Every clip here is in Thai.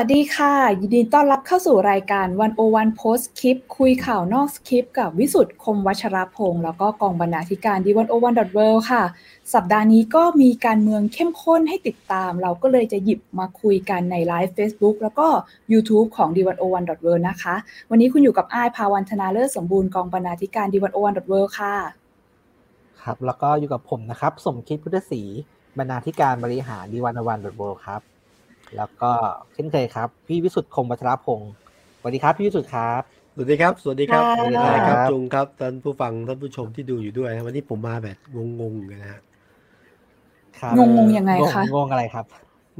สวัสดีค่ะ ยินดีต้อนรับเข้าสู่รายการ One-O-One Postscript คุยข่าวนอกคลิป กับวิสุทธ์คมวัชรพงศ์แล้วก็กองบรรณาธิการ The One-O-One dot World ค่ะ สัปดาห์นี้ก็มีการเมืองเข้มข้นให้ติดตาม เราก็เลยจะหยิบมาคุยกันในไลฟ์ Facebook แล้วก็ YouTube ของ The One-O-One dot World นะคะ วันนี้คุณอยู่กับอายภาวันธนาเลิศสมบูรณ์กองบรรณาธิการ The One-O-One dot World ค่ะ ครับ แล้วก็อยู่กับผมนะครับ สมคิดพุทธศรีบรรณาธิการบริหารดีวันวันดอทเวครับ แล้วก็เช่นเคยครับ พี่วิสุทธ์คงวัชรพงศ์สวัสดีครับ พี่วิสุทธ์ครับ สวัสดีครับ สวัสดีครับสวัสดีสวัสดีคครัรับบจุงครับท่านผู้ฟังท่านผู้ชมที่ดูอยู่ด้วยนะวันนี้ผมมาแบบงงๆกันนะฮะครับงงๆยังไงคะงงงอะไรครับ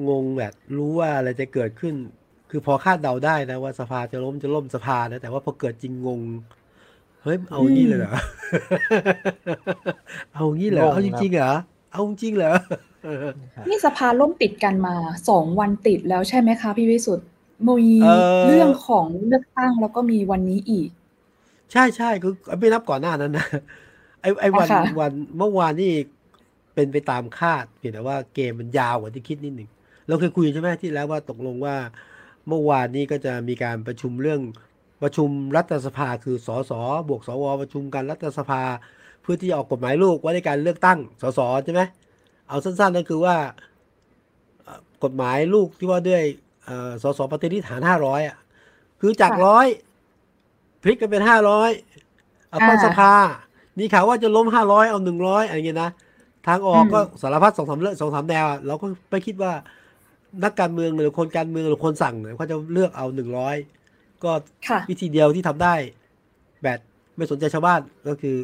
งงแบบรู้ว่าอะไรจะเกิดขึ้น คือพอคาดเดาได้นะว่าสภาจะล้มจะล่มสภานะแต่ว่าพอเกิดจริงงงเฮ้ยเอางี้เลยเหรอเอางี้เหรองงเอาจริงๆเหรอ เอาจริงเหรอนี่สภาล่มติดกันมาสองวันติดแล้วใช่ไหมคะพี่วิสุทธ์มีเอ่อเรื่องของเลือกตั้งแล้วก็มีวันนี้อีก ใช่ใช่คือไม่นับก่อนหน้านั้นนะไอไอวันค่ะวันเมื่อวานนี่เป็นไปตามคาดเพียงแต่ว่าเกมมันยาวกว่าที่คิดนิดหนึ่งเราเคยคุยใช่ไหมที่แล้วว่าตกลงว่า เมื่อวานนี้ก็จะมีการประชุมเรื่องประชุมรัฐสภาคือสสบวกสวประชุมกันรัฐสภาเพื่อที่จะออกกฎหมายลูกไว้ในการเลือกตั้งสสใช่ไหมเอาสั้นๆก็คือว่าเอ่อกฎหมายลูกที่ว่าด้วยเอ่อสสปฏิริษีฐานห้าร้อยอะคือจากค่ะร้อยพลิกกันเป็นห้าร้อยเอาเข้าอ่าสภามีข่าวว่าจะล้มห้าร้อยเอาหนึ่งร้อยอะไรเงี้ยนะทางออกอืมก็สารพัดสองสามเรื่องสองสามแนวอะเราก็ไม่คิดว่านักการเมืองหรือคนการเมืองหรือคนสั่งเนี่ยเขาจะเลือกเอาหนึ่งร้อยก็ค่ะวิธีเดียวที่ทำได้ แบบไม่สนใจชาวบ้านก็คือ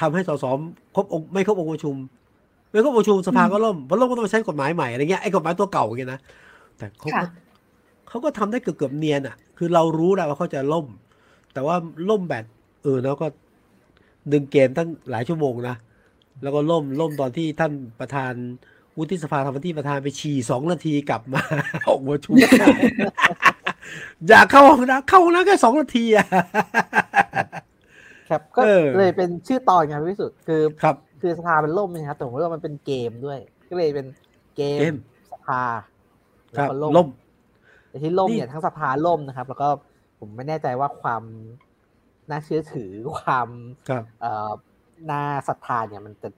ทำให้สสครบองค์ไม่ครบองค์ประชุม ไม่ครบองค์ประชุมสภาก็ล่มเพราะล่มก็ต้องไปใช้กฎหมายใหม่อะไรเงี้ยไอ้กฎหมายตัวเก่าอย่างเงี้ยนะแต่เขาก็ค่ะเขาก็ทำได้เกือบเกือบๆเนียนอะ คือเรารู้แล้วว่าเขาจะล่ม แต่ว่าล่มแบบเออแล้วก็ดึงเกมตั้งหลายชั่วโมงนะแล้วก็ล่มล่มตอนที่ท่านประธานวุฒิสภาธรรมที่ประธานไปฉี่สองนาทีกลับมาออกมาชุมอยากเข้าห้องน้ำเข้าห้องน้ำแค่สองนาทีอะ ครับก็เออเลยเป็นชื่อตอนไงพี่วิสุทธ์คือครับคือสภาเป็นล่มนะครับแต่ผมว่ามันเป็นเกมด้วย ก็เลยเป็นเกมเกมสภาคแล้วรับก็ล่มล่มแต่ที่ล่มนี่เนี่ยทั้งสภาล่มนะครับ แล้วก็ผมไม่แน่ใจว่าความน่าเชื่อถือความครับเอ่อน่าศรัทธาเนี่ยมันจะ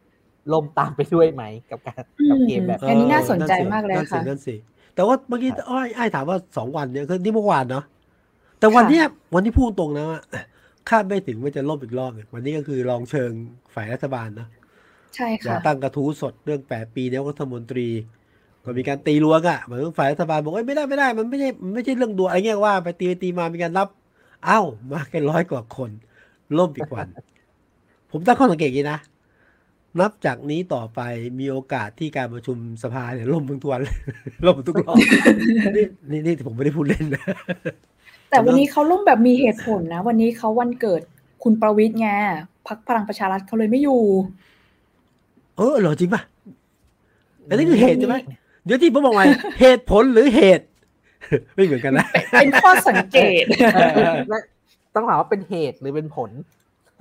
ล่มตามไปด้วยไหมกับการกับเกมแบบอันนี้น่าสนใจสิมากเลยนั่นสิค่ะนั่นสิแต่ว่าเมื่อกี้ครับอ้อยไอ้ายถามว่าสองวันเนี่ยคือนี่เมื่อวานเนาะแต่วันเนี้ยวันที่พูดตรงนะว่า คาดไม่ถึงว่าจะล่มอีกรอบหนึ่งวันนี้ก็คือลองเชิงฝ่ายรัฐบาลเนอะใช่อย่าค่ะตั้งกระทู้สดเรื่องแปดปีนายกรัฐมนตรี ก็มีการตีลวงอะเหมือนฝ่ายรัฐบาลบอกว่าไม่ได้ไม่ได้ มันไม่ใช่มันไม่ใช่เรื่องด่วนอะไรเงี้ยว่าไปตีไปตีมามีการรับอ้าวมาแค่ร้อยกว่าคนล่มอีกวัน ผมตั้งข้อสังเกตอย่างนี้นะนับจากนี้ต่อไปมีโอกาสที่การประชุมสภาเนี่ยล่มทุกวันล่มทุกรอบนี่นี่นี่ผมไม่ได้พูดเล่นนะ แต่วันนี้เขาล่มแบบมีเหตุผลนะ วันนี้เขาวันเกิดคุณประวิทย์ไงพักพลังประชารัฐเขาเลยไม่อยู่ เออเหรอจริงป่ะอันนี้คือเหตุใช่ไหมเดี๋ยวที่ผมบอกไงเหตุผลหรือเหตุ ไม่เหมือนกันนะ เป็นข้อสังเกตและต้องถามว่าเป็นเหตุหรือเป็นผล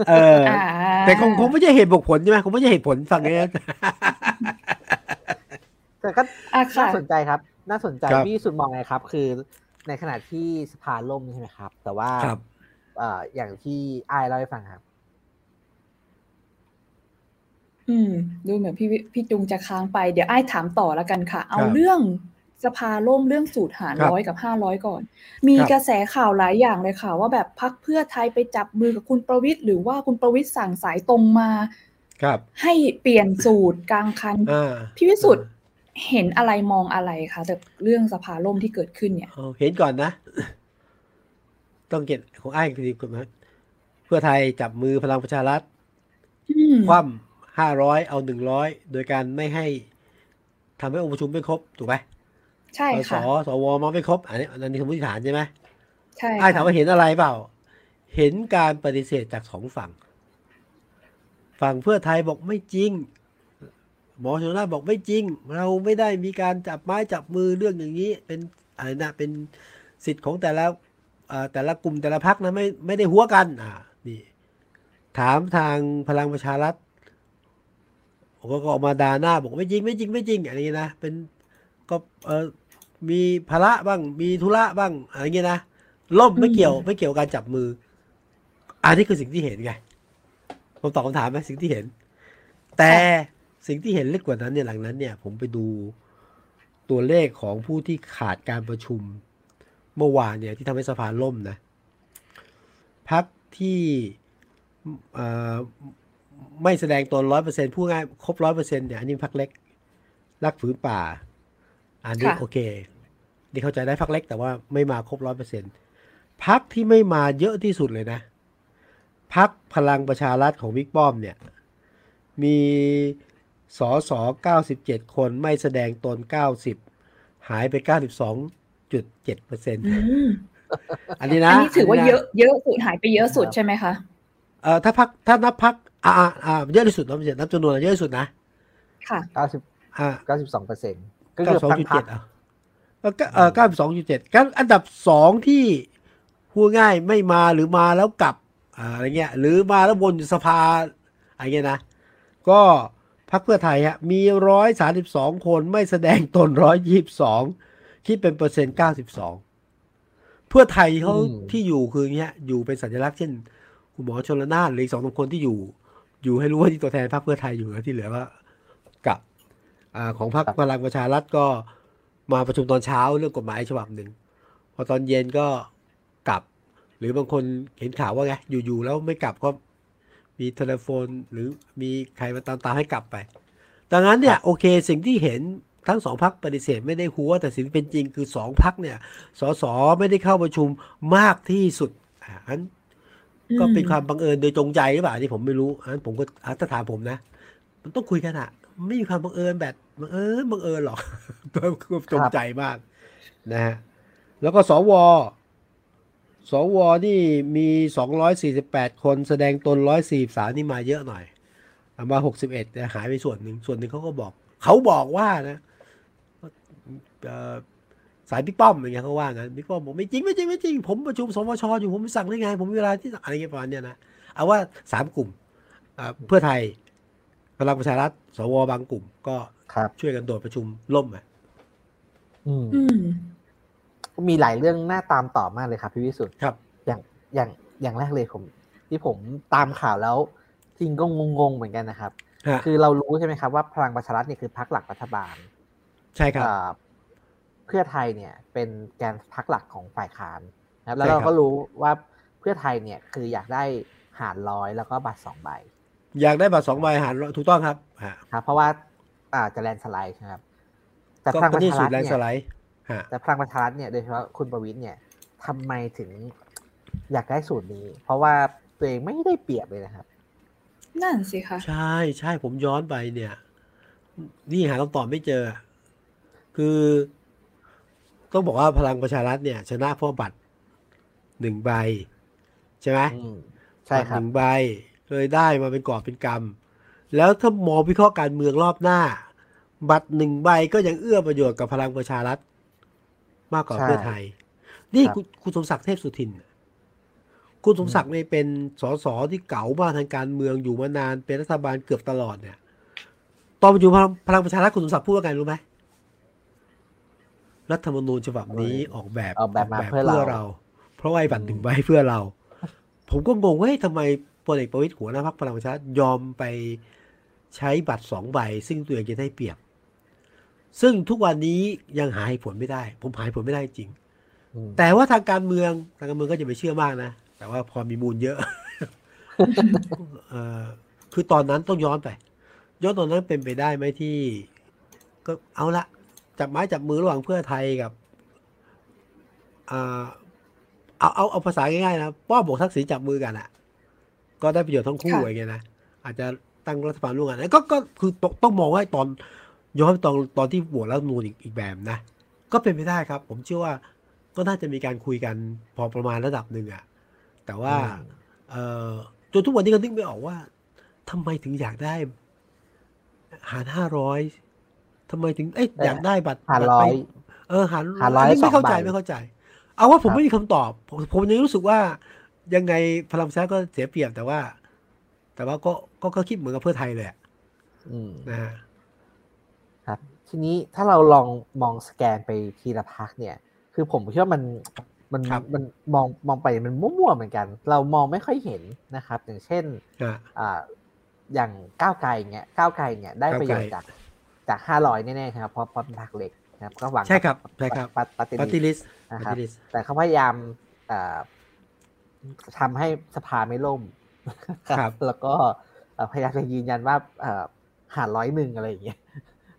เอออ่าแต่คงคงไม่ใช่เหตุบวกผลใช่ไหมคงไม่ใช่เหตุผลฟังเนี้ยแต่ก็อะค่ะน่าสนใจครับ น่าสนใจครับพี่สุดมองไงครับ คือ ในขณะที่สภาล่มใช่ไหมครับ แต่ว่าครับเอ่ออย่างที่ไอ้ายเล่าให้ฟังครับ อืม ดูเหมือนพี่วิพี่จุงจะค้างไปเดี๋ยวไอ้ายถามต่อแล้วกันค่ะ เอาครับเรื่องสภาล่มเรื่องสูตรหารครับร้อยกับห้าร้อยก่อน มีครับกระแสข่าวหลายอย่างเลยค่ะ ว่าแบบพักเพื่อไทยไปจับมือกับคุณประวิทย์หรือว่าคุณประวิทย์สั่งสายตรงมา ครับ ให้เปลี่ยนสูตรกลางคันอ่าพี่วิสุทธ์ เห็นอะไรมองอะไรคะจากเรื่องสภาล่มที่เกิดขึ้นเนี่ยเอาเห็นก่อนนะ ต้องเก็บของไอ้ายคือคุณนะเพื่อไทยจับมือพลังประชารัฐอืมคว่ำห้าร้อยเอาหนึ่งร้อยโดยการไม่ให้ทำให้องค์ประชุมไม่ครบ ถูกไหมใช่สสค่ะสวมาไม่ครบ อันนี้อันนี้สมมติฐานใช่ไหมใช่ไอ้ายถามค่ะว่าเห็นอะไรเปล่า เห็นการปฏิเสธจากสองฝั่ง ฝั่งเพื่อไทยบอกไม่จริง หมอชนน่านบอกไม่จริง เราไม่ได้มีการจับไม้จับมือเรื่องอย่างนี้ เป็นอะไรนะเป็นสิทธิ์ของแต่ละอ่าแต่ละกลุ่มแต่ละพักนะไม่ไม่ได้หัวกันอ่านี่ถามทางพลังประชารัฐก็ก็ออกมาด่าหน้าบอกไม่จริงไม่จริงไม่จริงอะไรอย่างนี้นะเป็นก็เออมีภาระบ้างมีธุระบ้างอะไรเงี้ยนะล่มไม่เกี่ยวไม่เกี่ยวกับการจับมือ อันนี้คือสิ่งที่เห็นไงผมตอบคำถามไหมสิ่งที่เห็น แต่ สิ่งที่เห็นเล็กกว่านั้นเนี่ยหลังนั้นเนี่ยผมไปดูตัวเลขของผู้ที่ขาดการประชุมเมื่อวานเนี่ยที่ทำให้สภาล่มนะพักที่เอ่อไม่แสดงตนร้อยเปอร์เซ็นพูดง่ายครบร้อยเปอร์เซ็นเนี่ยอันนี้พักเล็กรักผืนป่า อันนี้ค่ะโอเคนี่เข้าใจได้พักเล็กแต่ว่าไม่มาครบร้อยเปอร์เซ็นพักที่ไม่มาเยอะที่สุดเลยนะพักพลังประชารัฐของบิ๊กป้อมเนี่ย มี สอสอ97 คนไม่แสดงตน 90 หายไป 92.7เปอร์เซ็นต์อืมอันนี้อันะนนี้ถือว่านะเยอะเยอะสุดหายไปเยอะสุดใช่ไหมคะ เอ่อถ้าพักถ้านับพักอ่าอ่าอ่าเยอะที่สุดนับนับจำนวนอะเยอะที่สุดนะ ค่ะเก้าสิบอ่าเก้าสิบสองเปอร์เซ็นต์ก็เก้าคือสองทั้งจุดพัเจ็กดอะเออเออเก้าสองจุดเจ็ดกันอันดับสองที่พูดง่ายไม่มาหรือมาแล้วกลับอ่าอะไรเงี้ย หรือมาแล้ววนอยู่สภาอะไรเงี้ยนะ ก็ พักเพื่อไทยฮะมีร้อยสาสิบสองคนไม่แสดงตนร้อยยี่สิบสองคิดเป็นเปอร์เซ็นต์เก้าสิบสองเพื่อไทยเขาที่อยู่คืออย่างเงี้ยอยู่เป็นสัญลักษณ์เช่นคุณหมอชนละนานหรืออีกสองสามคนที่อยู่ อยู่ให้รู้ว่าที่ตัวแทนพรรคเพื่อไทยอยู่แล้วที่เหลือก็กลับอ่าของพรรคพลังประชารัฐก็มาประชุมตอนเช้าเรื่องกฎหมายฉบับหนึ่งพอตอนเย็นก็กลับ หรือบางคนเห็นข่าวว่าไงอยู่ๆแล้วไม่กลับก็ มีโทรโฟนหรือมีใครมาตามตามให้กลับไป ดังนั้นเนี่ยโอเคสิ่งที่เห็นทั้งสองพักปฏิเสธไม่ได้หัว แต่สิ่งที่เป็นจริงคือสองพักเนี่ยสสไม่ได้เข้าประชุมมากที่สุดอ่าอันก็เป็นความบังเอิญโดยจงใจหรือเปล่าอันนี่ผมไม่รู้อันนั้นผมก็อะถ้าถามผมนะ มันต้องคุยกันอะไม่มีความบังเอิญแบบบังเอิญบังเอิญหรอกก็จงใจมากนะฮะแล้วก็สว สวนี่มีสองร้อยสี่สิบแปดคนแสดงตนร้อยสี่สานี่มาเยอะหน่อยเอามาหกสิบเอ็ดหายไปส่วนหนึ่งส่วนหนึ่งเขาก็บอก เขาบอกว่านะเอ่อสายบิ๊กป้อมอย่างเงี้ยเขาว่างั้นบิ๊กป้อมบอกไม่จริงไม่จริงไม่จริง ผมประชุมสมชอยู่ผมสั่งได้ไง ผมมีเวลาที่อะไรเงี้ยประมาณเนี้ยนะเอาว่าสามกลุ่มอ่าเพื่อไทยพลังประชารัฐสวบางกลุ่ม ก็ครับช่วยกันโดดประชุมล่มอะอืมอื มมีหลายเรื่องน่าตามต่อมากเลยครับพี่วิสุทธ์ครับ อย่างอย่างอย่างแรกเลยผม ที่ผมตามข่าวแล้วจริงก็งงๆเหมือนกันนะครับฮะคือเรารู้ใช่ไหมครับว่าพลังประชารัฐเนี่ยคือพรรคหลักรัฐบาล ใช่ครับอ่าเพื่อไทยเนี่ยเป็นแกนพรรคหลักของฝ่ายค้านนะครับแล้วใช่ครัเราบก็รู้ว่าเพื่อไทยเนี่ยคืออยากได้หารร้อยแล้วก็บัตรสองใบ อยากได้บัตรสองใบหารถูกต้องครับฮะครับเพราะว่าอ่าจะแลนด์สไลด์นะครับ แต่ก็พลังปก็ระที่ชาสุรัดฐแรงเนี่สยไลด์ฮะ แต่พลังประชารัฐเนี่ยโดยเฉพาะคุณประวิทย์เนี่ยทำไมถึงอยากได้สูตรนี้ เพราะว่าตัวเองไม่ได้เปรียบเลยนะครับ นั่นสิคะใช่ใช่ผมย้อนไปเนี่ย นี่หาคำตอบไม่เจอ คือ ต้องบอกว่าพลังประชารัฐเนี่ย ชนะเพราะบัตรหนึ่งใบ ใช่ไหมอืมใช่บัตรคหรับนึ่งใบเลยได้มาเป็นกอบเป็นกำแล้วถ้ามองวิเคราะห์การเมืองรอบหน้า บัตรหนึ่งใบก็ยังเอื้อประโยชน์กับพลังประชารัฐ มากกว่าใช่เพื่อไทย นี่ครับคุณคุณสมศักดิ์เทพสุทินน่ะคุณสมศักดิ์เนี่ยเป็นสสที่เก่ามากทางการเมืองอยู่มานานเป็นรัฐบาลเกือบตลอดเนี่ย ตอนประชุมพลังพลังประชารัฐคุณสมศักดิ์พูดว่าไงรู้ไหมรัฐธรรมนูญฉบับนี้ออกแบบออกแบบมาเพื่อเรา เพราะว่าไอ้บัตรหนึ่งใบเพื่อเรา ผมก็งงว่าเฮ้ยทำไมพลเอกประวิตยหัวหน้าพรรคพลังประชารัฐยอมไปใช้บัตรสองใบ ซึ่งตัวเองจะได้เปรียบ ซึ่งทุกวันนี้ยังหาเหตุผลไม่ได้ ผมหาเหตุผลไม่ได้จริงอืมแต่ว่าทางการเมืองทางการเมืองก็จะไปเชื่อมากนะ แต่ว่าพอมีมูลเยอะเอ่อคือตอนนั้นต้องย้อนไป ย้อนตอนนั้นเป็นไปได้ไหมที่ ก็เอาละจับไม้จับมือระหว่างเพื่อไทยกับอ่าเอาเอาเอาภาษาง่ายๆนะป้อมบอกทักษิณจับมือกันอะก็ได้ประโยชน์ทั้งคู่ค่ะอย่างเงี้ยนะอาจจะตั้งรัฐบาลร่วมกันก็ก็คือต้องต้องมองว่าตอน ย้อนไปตอนตอนที่โหวตรัฐธรรมนูญอีกอีกแบบนะ ก็เป็นไปได้ครับ ผมเชื่อว่าก็น่าจะมีการคุยกันพอประมาณระดับหนึ่งอะแต่ว่าอืมเอ่อจนทุกวันนี้ก็นึกไม่ออกว่าทำไมถึงอยากได้ หารห้าร้อยทำไมถึงเอ้ยอยากได้บัตรหารบัตร้อไปยเออหารหารร้อยนนี้ไม่เข้าใจสองใบไม่เข้าใจ เอาว่าผมครับไม่มีคำตอบ ผมผมยังรู้สึกว่ายังไงพลังประชารัฐก็เสียเปรียบแต่ว่า แต่ว่าก็ก็ก็คิดเหมือนกับเพื่อไทยเลยอะอืมนะฮะครับ ทีนี้ถ้าเราลองมองสแกนไปทีละพักเนี่ย คือผมคิดว่ามันมันครับมันมองมองไปมันมั่วๆเหมือนกัน เรามองไม่ค่อยเห็นนะครับ อย่างเช่นอะอ่าอย่างก้าวไกลเงี้ยก้าวไกลเนี่ยได้ประโยชน์ก้าวไกลจากจากห้าร้อยแน่ๆครับเพราะเพราะเป็นพักเล็กนะครับก็หวังใช่ครับใช่ครับปปฏิปฏิริลิษสนะครับปฏิริษีแต่เขาพยายามเอ่อทำให้สภาไม่ล่มครับ แล้วก็เอ่อพยายามจะยืนยันว่าเอ่อหารร้อยหนึ่งอะไรอย่างเงี้ย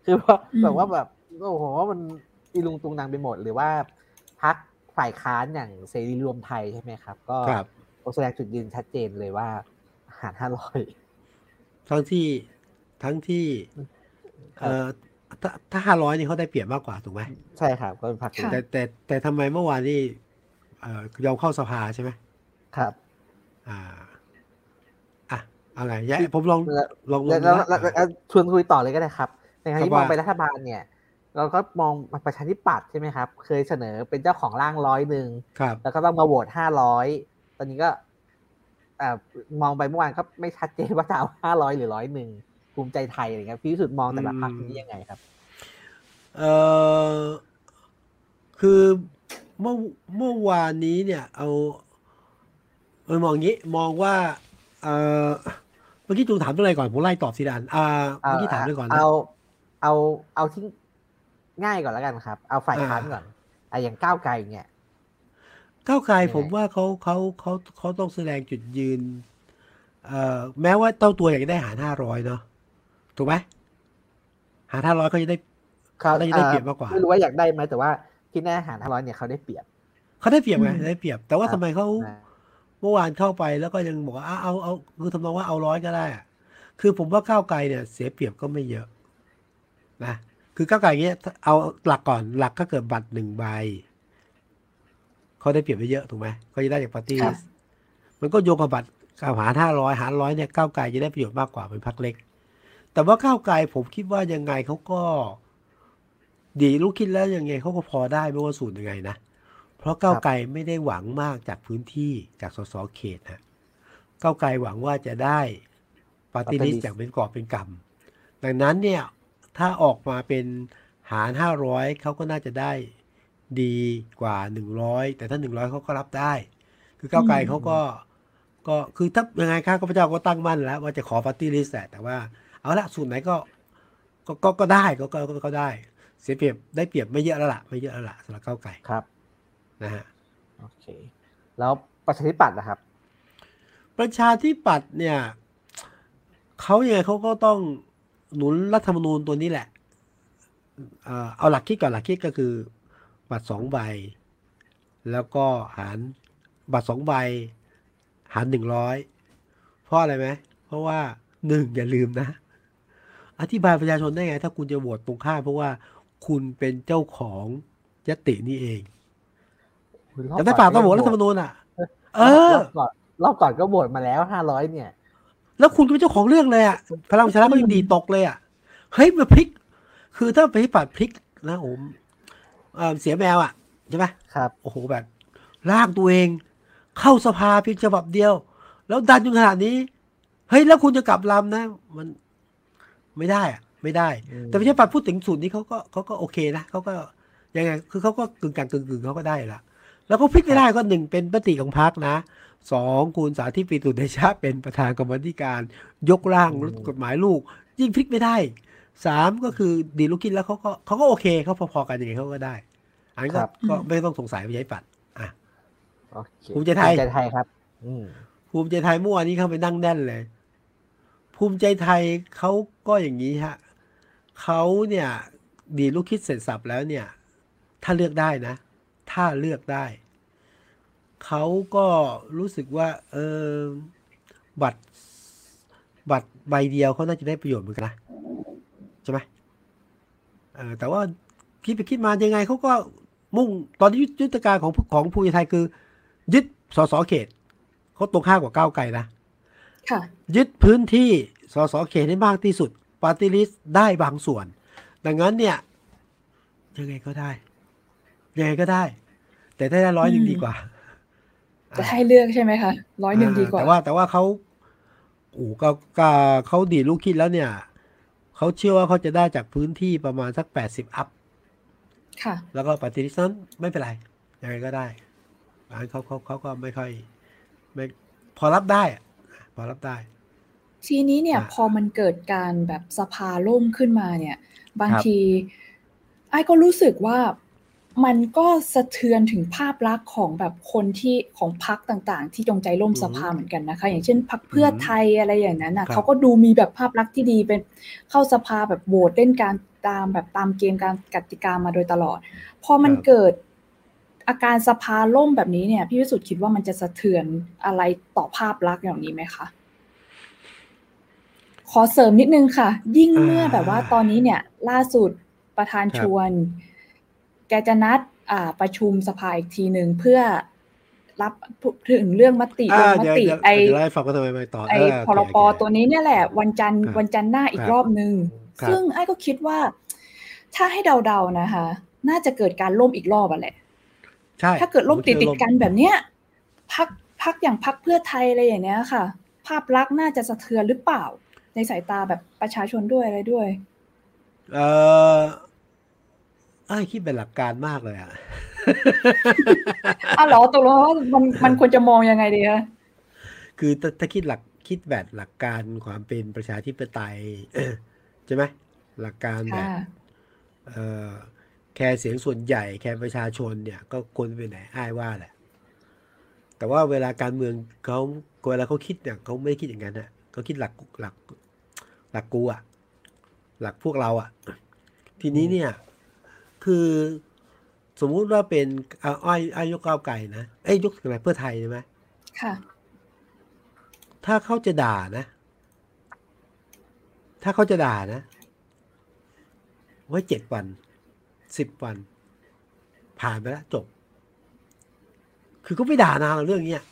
คือว่าอืมแบบว่าแบบโอ้โหมันอีลุงตุงนางไปหมด หรือว่าพักฝ่ายค้านอย่างเสรีรวมไทยใช่ไหมครับ ก็ครับแสดงจุดยืนชัดเจนเลยว่าหารห้าร้อยทั้งที่ทั้งที่ครับเอ่อถ้าถ้าห้าร้อยนี่เขาได้เปรียบมากกว่าถูกไหมใช่ครับก็เป็นพักค่ะแต่แต่แต่ทำไมเมื่อวานนี่เอ่อยอมเข้าสภาใช่ไหมครับ อ่าอะเอาไงยะผมลองแล้วลองลแล้อวงแล้วนะแล้วแล้วชวนคุยต่อเลยก็ได้ครับ ในขณะที่ครับมองว่าไปรัฐบาลเนี่ย เราก็มองประชาธิปัตย์ใช่ไหมครับ เคยเสนอเป็นเจ้าของร่างร้อยหนึ่งครับแล้วก็ต้องมาโหวตห้าร้อยตอนนี้ก็เอ่อมองไปเมื่อวานก็ไม่ชัดเจนว่าจะเอาห้าร้อยหรือร้อยหนึ่งภูมิใจไทยอะไรเงี้ยพี่วิสุดมองแต่ละพรรคนี้ยังไงครับ เอ่อคือเมื่อเมื่อวานนี้เนี่ย เอาเออมองงี้มองว่า เออเมื่อกี้จูนถามเรื่องอะไรก่อนผมไล่ตอบสิดานอ่าเมื่อกี้ถามเรื่องก่อนนะเอา เอาเอาที่ง่ายก่อนแล้วกันครับ เอาฝ่ายค้านอ่าก่อนอะอย่างก้าวไกลเนี่ยก้าวไกลยังไงผมว่าเขาเขาเขาเขาต้องแสดงจุดยืน เอ่อแม้ว่าเต้าตัวอยากจะได้หารห้าร้อยเนาะถูกไหมหารห้าร้อยเขาจะได้เขาน่าจะได้เปรียบมากกว่าไม่รู้ว่าอยากได้ไหมแต่ว่าที่แน่อาหารห้าร้อยเนี่ยเขาได้เปรียบเขาได้เปรียบไงอืมได้เปรียบ แต่ว่าครับทำไมเขาอ่าเมื่อวานเข้าไปแล้วก็ยังบอกว่าเอาเอาเอาคือทำนองว่าเอาร้อยก็ได้อะคือผมว่าก้าวไกลเนี่ย เสียเปรียบก็ไม่เยอะ นะคือก้าวไกลเงี้ยถ้าเอาหลักก่อนหลักก็เกิดบัตรหนึ่งใบเขาได้เปรียบไปเยอะถูกไหมเขาจะได้จากปาร์ตี้ค่ะมันก็โยงกับบัตรกับหารห้าร้อยหารร้อยเนี่ยก้าวไกลจะได้ประโยชน์มากกว่าเป็นพรรคเล็ก แต่ว่าก้าวไกลผมคิดว่ายังไงเขาก็ ดีลูกคิดแล้วยังไงเขาก็พอได้ไม่ว่าสูตรยังไงนะเพราะก้าวไกลไม่ได้หวังมากจากพื้นที่จากสสเขตนะก้าวไกลหวังว่าจะได้ปฏิริษ Party list อย่างเป็นกอบเป็นกำดังนั้นเนี่ย ถ้าออกมาเป็นหารห้าร้อยเขาก็น่าจะได้ดีกว่าหนึ่งร้อยแต่ถ้าหนึ่งร้อยเขาก็รับได้ คือก้าวไกลอืมเขาก็ก็คือถ้ายังไงข้าพเจ้าก็ตั้งมั่นแล้ว ว่าจะขอปฏิริษแหละแต่ว่าเอาละสูตรไหนก็ก็ก็ก็ได้ก็ก็ก็ก็ได้ เสียเปรียบได้เปรียบไม่เยอะแล้วล่ะไม่เยอะแล้วล่ะสำหรับก้าวไกลครับนะฮะโอเค แล้วประชาธิปัตย์นะครับ ประชาธิปัตย์เนี่ยเขายังไงเขาก็ต้อง หนุนรัฐธรรมนูญตัวนี้แหละเอ่อเอาหลักคิดก่อนหลักคิดก็คือ บัตรสองใบ แล้วก็หารบัตรสองใบ หารหนึ่งร้อยเพราะอะไรไหมเพราะว่าหนึ่งอย่าลืมนะ อธิบายประชาชนได้ไง ถ้าคุณจะโหวตตรงข้ามเพราะว่าคุณเป็นเจ้าของยตินี่เองจำได้ป่ะต้องโหวตรัฐธรรมนูญอะ เออรอบก่อนรอบก่อนก็โหวตมาแล้วห้าร้อยเนี่ย แล้วคุณก็เป็นเจ้าของเรื่องเลยอะพลังประชารัฐก็ยังดีตกเลยอะเฮ้ยมาพลิก คือถ้าไปที่ปัดพลิกนะโอ้โหเอ่อเสียแมวอะใช่ไหมครับโอ้โหแบบร่างตัวเอง เข้าสภาเพียงฉบับเดียว แล้วดันจนขนาดนี้เฮ้ยแล้วคุณจะกลับลำนะ มันไม่ได้อะไม่ได้อืมแต่ไม่ใช่ปัดพูดถึงสูตรนี้เขาก็เขาก็โอเคนะเขาก็ยังไงคือเขาก็กึ่งกลางกึ่งกึ่งเขาก็ได้ละแล้วเขาพลิกไม่ได้ก็หนึ่งเป็นปฏิของพรรคนะ สองคุณสาธิตปิตุเดชะเป็นประธานกรรมาธิการ ยกร่างกฎหมายลูก ยิ่งพลิกไม่ได้สามก็คือดีลูกคิดแล้วเขาก็เขาก็โอเคเขาพอๆกันอย่างไงเขาก็ได้ อันนี้ก็ครับก็ไม่ต้องสงสัยไปใช้ปัดอะโอเคภูมิใจไทยภูมิใจไทยครับอืมภูมิใจไทยเมื่อวานนี้เข้าไปนั่งแน่นเลย ภูมิใจไทยเขาก็อย่างนี้ฮะเขาเนี่ยดีลูกคิดเสร็จสับแล้วเนี่ย ถ้าเลือกได้นะ ถ้าเลือกได้ เขาก็รู้สึกว่า เออบัตรบัตรใบเดียวเขาน่าจะได้ประโยชน์เหมือนกันนะใช่ไหมเออแต่ว่าคิดไปคิดมายังไงเขาก็มุ่งตอนนี้ยุทธการของของภูมิใจไทยคือ ยึดสสเขตเขาตรงข้ามกว่าก้าวไกลนะค่ะยึดพื้นที่สสเขตให้มากที่สุดปาร์ตี้ลิสได้บางส่วน ดังนั้นเนี่ย ยังไงก็ได้ ยังไงก็ได้ แต่ถ้าได้ร้อยหนึ่งอืมดีกว่า จะให้เลือกใช่ไหมคะร้อยหนึ่งดีกว่า แต่ว่าแต่ว่าเขาโอ้ก็ก็เขาดีดลูกคิดแล้วเนี่ยเขาเชื่อว่าเขาจะได้จากพื้นที่ประมาณสักแปดสิบอัพค่ะ แล้วก็ปฏิริษีนั้นไม่เป็นไรยังไงก็ได้อันเขาเขาเขาก็ไม่ค่อยไม่พอรับได้อะพอรับได้ ทีนี้เนี่ยอะพอมันเกิดการแบบสภาล่มขึ้นมาเนี่ย บางครับทีไอ้ก็รู้สึกว่า มันก็สะเทือนถึงภาพลักษณ์ของแบบคนที่ของพรรคต่างๆ ที่จงใจล่มอือฮึสภาเหมือนกันนะคะ อย่างเช่นพรรคเพื่อออฮึไทยอะไรอย่างนั้นนะครับเขาก็ก็ดูมีแบบภาพลักษณ์ที่ดีเป็นเข้าสภาแบบโหวตเล่นการตามแบบตามเกมการกติกามาโดยตลอด พอมันครับเกิดอาการสภาล่มแบบนี้เนี่ย พี่วิสุทธ์คิดว่ามันจะสะเทือนอะไรต่อภาพลักษณ์อย่างนี้ไหมคะขอเสริมนิดนึงค่ะ ยิ่งเมื่อแบบว่าตอนนี้เนี่ย ล่าสุดประธานครับชวน แกจะนัดอ่าประชุมสภาอีกทีหนึ่งเพื่อรับถึงเรื่องมติลอ่างมเดี๋ยวติเดี๋ยวไอเดี๋ยวเล่าให้ฟังว่าทำไมไม่ต่อไอเออพโอรเคปโอเคตัวนี้เนี่ยแหละ วันจันทร์ครับวันจันทร์หน้าอีคกรับรอบหนึ่งครับซึ่งไอ้ก็คิดว่า ถ้าให้เดาๆนะคะ น่าจะเกิดการล่มอีกรอบอะแหละใช่ถ้าเกิดล่มผติดชื่อติดๆกันแบบเนี้ยพักพักอย่างพักเพื่อไทยอะไรอย่างเนี้ยค่ะ ภาพลักษณ์น่าจะสะเทือนหรือเปล่า ในสายตาแบบประชาชนด้วยอะไรด้วย เออ ไอ้คิดเป็นหลักการมากเลยอะอ้าวเหรอตกลงว่ามันมันควรจะมองยังไงดีคะคือถ้าถ้าคิดหลักคิดแบบหลักการความเป็นประชาธิปไตยใช่ไหมหลักการแบบค่ะเอ่อแคร์เสียงส่วนใหญ่แคร์ประชาชนเนี่ยก็ควรไปไหนอ้ายว่าแหละ แต่ว่าเวลาการเมืองเขาเวลาเขาคิดเนี่ยเขาไม่ได้คิดอย่างนั้นนะเขาคิดหลักหลักหลักกูอะหลักพวกเราอะทีนี้เนี่ย คือ สมมุติว่าเป็นเอาอ้อยอ้อยยกก้าวไก่นะเอ้ยยกอะไรเพื่อไทยใช่ไหมค่ะ ถ้าเขาจะด่านะ ถ้าเขาจะด่านะไว้เจ็ดวันสิบวัน ผ่านไปแล้วจบ คือก็ไม่ด่านานหรอกเรื่องเนี้ย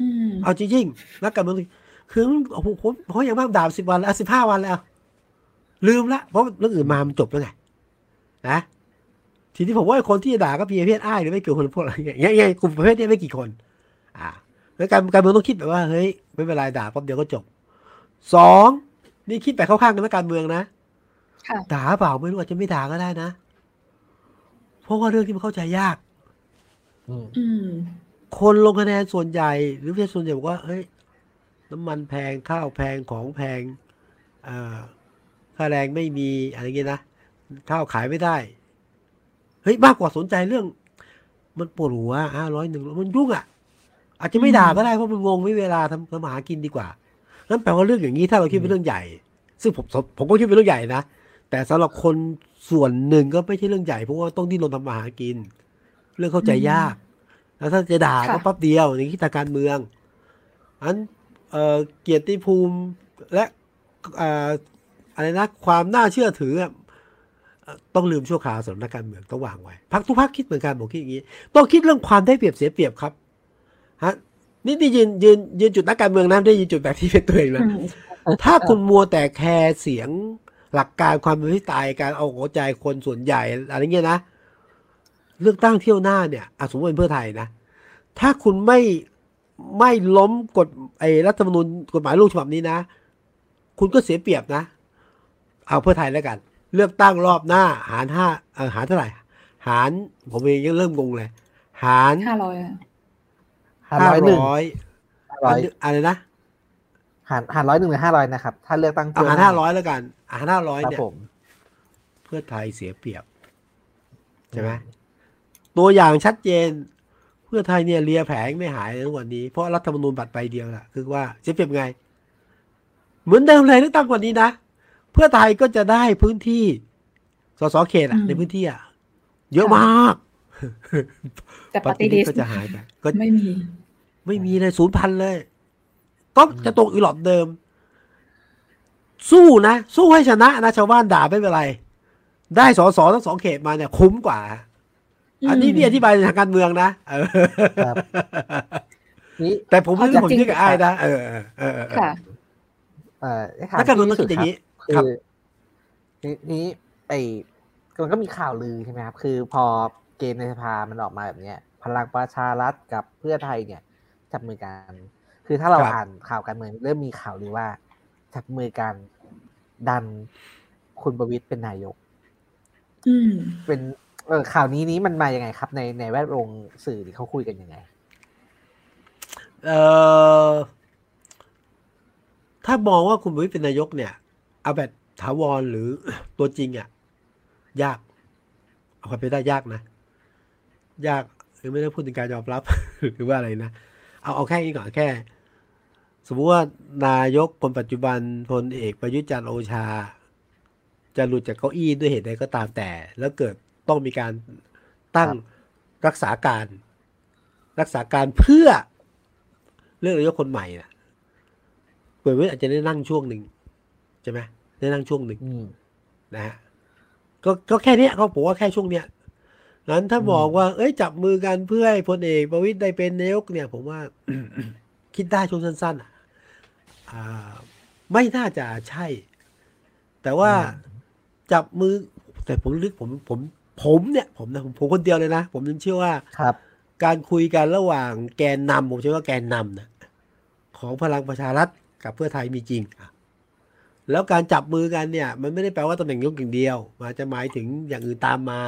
อืมเอาจริงๆนักการเมืองคือโอ้โหผมเพราะอย่างมากด่าสิบวันแล้วสิบห้าวันแล้ว ลืมละเพราะเรื่องอื่นมามันจบแล้วไง นะทีนี้ผมว่าคนที่จะด่าก็เพียงเพศอ้ายหรือไม่กี่คนพวกอะไรอย่างเงี้ยอย่างเงี้ยกลุ่มประเภทเนี้ยไม่กี่คน อ่าแล้วการการเมืองต้องคิดแบบว่าเฮ้ยไม่เป็นไรด่าแป๊บเดียวก็จบสองนี่คิดแบบเข้าข้างกันนักการเมืองนะค่ะด่าเปล่าไม่รู้อาจจะไม่ด่าก็ได้นะเพราะว่าเรื่องที่มันเข้าใจยากอืมอืมคนลงคะแนนส่วนใหญ่ หรือประชาชนส่วนใหญ่บอกว่าเฮ้ยน้ำมันแพงข้าวแพงของแพงเอ่อค่าแรงไม่มีอะไรเงี้ยนะ ข้าวขายไม่ได้ เฮ้ยมากกว่าสนใจเรื่อง มันปวดหัวห้าร้อยหนึ่งมันยุ่งอะ อาจจะไม่ด่าก็ได้เพราะมันงงไม่เวลาทำทำมาหากินดีกว่านั่นแปลว่าเรื่องอย่างนี้ถ้าเราคิดเป็นเรื่องใหญ่ ซึ่งผมผมผมก็คิดเป็นเรื่องใหญ่นะแต่สำหรับคนส่วนหนึ่งก็ไม่ใช่เรื่องใหญ่เพราะว่าต้องดิ้นรนทำมาหากิน เรื่องเข้าใจยาก แล้วถ้าจะด่าค่ะก็แป๊บเดียวในคิดทางการเมืองอันเอ่อเกียรติภูมิและเอ่ออะไรนะความน่าเชื่อถืออะเอ่อ ต้องลืมชั่วคราวสำหรับนักการเมืองต้องวางไว้พักทุกพักคิดเหมือนกันผมคิดอย่างนี้ ต้องคิดเรื่องความได้เปรียบเสียเปรียบครับฮะนี่นี่ยืนยืนยืนจุดนักการเมืองนะไม่ได้ยืนจุดแบบที่เป็นตัวเองนะถ้าคุณมัวแต่แคร์เสียงหลักการความเป็นที่ตายการเอาหัวใจคนส่วนใหญ่อะไรเงี้ยนะเลือกตั้งเที่ยวหน้าเนี่ยอสมมติเป็นเพื่อไทยนะ ถ้าคุณไม่ไม่ล้มกฎไอ้รัฐธรรมนูญกฎหมายลูกฉบับนี้นะ คุณก็เสียเปรียบนะ เอาเพื่อไทยแล้วกัน เลือกตั้งรอบหน้า หารห้าเออหารเท่าไหร่ หาร ผมเองยังเริ่มงงเลย หารห้าร้อยอะหารห้าร้อยหนึ่งร้อยร้อยอะไรนะหารหารร้อยหนึ่งหรือห้าร้อยนะครับ ถ้าเลือกตั้งเอาหารห้าร้อยแล้วกัน หารห้าร้อยครับเนี่ยผมเพื่อไทยเสียเปรียบ ใช่ไหมตัวอย่างชัดเจน เพื่อไทยเนี่ยเลียแผลยังไม่หายเลยทุกวันนี้ เพราะรัฐธรรมนูญบัตรใบเดียวล่ะคือว่าเสียเปรียบไง เหมือนเดิมเลยเลือกตั้งกว่านี้นะ เพื่อไทยก็จะได้พื้นที่สสเขตอะในพื้นที่อะเยอะมากแต่ปปฏิฏิริริษษีก็จะหายไปก็ไม่มี ไม่มีเลยศูนย์พันเลย ก็จะตกอีหลอดเดิม สู้นะ สู้ให้ชนะนะชาวบ้านด่าไม่เป็นไร ได้สอสอทั้งสองเขตมาเนี่ยคุ้มกว่า อันนี้พี่อธิบายในทางการเมืองนะเออครับนี่แต่ผมไม่ได้เอาผมจริงคิดกับไอ้ายนะเออเออเออเออค่ะเอ่อได้ถามนักการเมืองพี่ต้องคิดอย่างนี้นี้ ครับคือทีนี้ไอ้มันก็มีข่าวลือใช่ไหมครับ คือพอเกมในสภามันออกมาแบบเนี้ย พลังประชารัฐกับเพื่อไทยเนี่ย จับมือกัน คือถ้าเราครับอ่านข่าวการเมืองเริ่มมีข่าวลือว่า จับมือกันดันคุณประวิตยเป็นนายก อืม เป็นเออข่าวนี้นี้มันมาอย่างไงครับ ในในแวดวงสื่อที่เขาคุยกันยังไง เอ่อถ้ามองว่าคุณประวิตรเป็นนายกเนี่ย เอาแบบถาวรหรือตัวจริงอะ่ะ ยาก เอาความเป็นได้ยากนะ ยากหรือไม่ได้พูดถึงการยอมรับ หรือว่าอะไรนะ เอาเอาแค่นี้ก่อนแค่ สมมติว่านายกคนปัจจุบันพลเอกประยุทธ์จันทร์โอชา จะหลุดจากเก้าอี้ด้วยเหตุใดก็ตามแต่ แล้วเกิดต้องมีการตั้งครับรักษาการ รักษาการเพื่อเลือกนายกคนใหม่นะเปิดไว้อาจจะได้นั่งช่วงหนึ่งใช่ไหม ได้นั่งช่วงหนึ่งอืมนะฮะก็ก็แค่เนี้ยเขาบอกว่าแค่ช่วงเนี้ยงั้นถ้าอืมบอกว่า เอ้ยจับมือกันเพื่อให้พลเอกประวิตยได้เป็นนายกเนี่ย ผมว่าคิดได้ช่วงสั้นๆอะอ่า ไม่น่าจะใช่ แต่ว่าจับมือ แต่ผมลึกผมผม ผมเนี่ยผมนะผมผมคนเดียวเลยนะ ผมยังเชื่อว่าครับ การคุยกันระหว่างแกนนำผมเชื่อว่าแกนนำนะของพลังประชารัฐกับเพื่อไทยมีจริงอะ แล้วการจับมือกันเนี่ย มันไม่ได้แปลว่าตำแหน่งยกอย่างเดียวมันอาจจะหมายถึงอย่างอื่นตามมา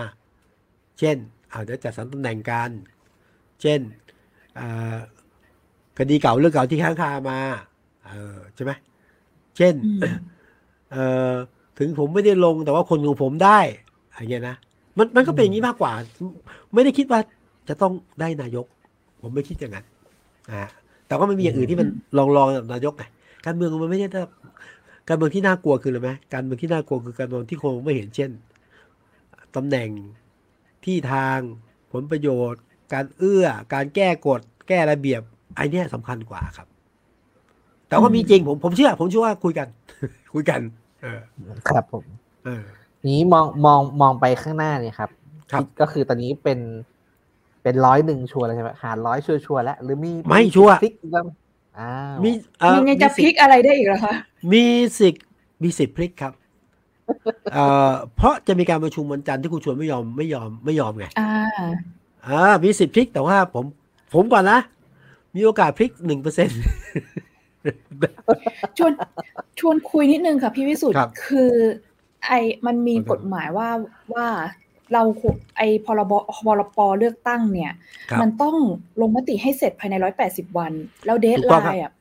เช่นเอาเดี๋ยวจัดสรรตำแหน่งกัน เช่นอ่าคดีเก่าเรื่องเก่าที่ค้างคามาเออใช่ไหมเช่นอืมเอ่อถึงผมไม่ได้ลงแต่ว่าคนของผมได้อะไรเงี้ยนะมันมันก็เป็นอย่างนี้มากกว่า ไม่ได้คิดว่าจะต้องได้นายก ผมไม่คิดอย่างนั้นนะฮะแต่ว่ามันมีอย่างอื่นที่มันลองลองนายกไงการเมืองมันไม่ใช่แบบ การเมืองที่น่ากลัวคืออะไรไหมการเมืองที่น่ากลัวคือการเมืองที่คนไม่เห็นเช่นตำแหน่งที่ทางผลประโยชน์ การเอื้อ การแก้กฎ แก้ระเบียบไอ้เนี้ยสำคัญกว่าครับ แต่ว่ามีจริงผมผมเชื่อ ผมเชื่อว่าคุยกัน คุยกัน เออ ครับผม เออนี้มองมองมองไปข้างหน้าเนี่ยครับครับก็คือตอนนี้เป็นเป็นร้อยหนึ่งชัวร์แล้วใช่ไหมหารร้อยชัวร์ชัวร์แล้วหรือมีไม่ชัวร์ พลิกบ้างอ้าวมีเอ่อยังไงจะมีพสิลิทกธิ์อะไรได้อีกเหรอคะมีสิทธิ์มีสิทธิ์พลิกครับเอ่อเพราะจะมีการประชุมวันจันทร์ที่คุณชวนไม่ยอมไม่ยอมไม่ยอมไงอ่าอ่ามีสิทธิ์พลิกแต่ว่าผมผมก่อนนะ มีโอกาสพลิกหนึ่งเปอร์เซ็นต์ชวนชวนคุยนิดนึงค่ะพี่วิสุทธ์ครับคือ ไอมันมีครับกฎหมายว่าว่า เราควรไอพรบพรปเลือกตั้งเนี่ยครับมันต้องลงมติให้เสร็จภายในร้อยแปดสิบวัน แล้วเดทถูกไลต้องครับน์อะ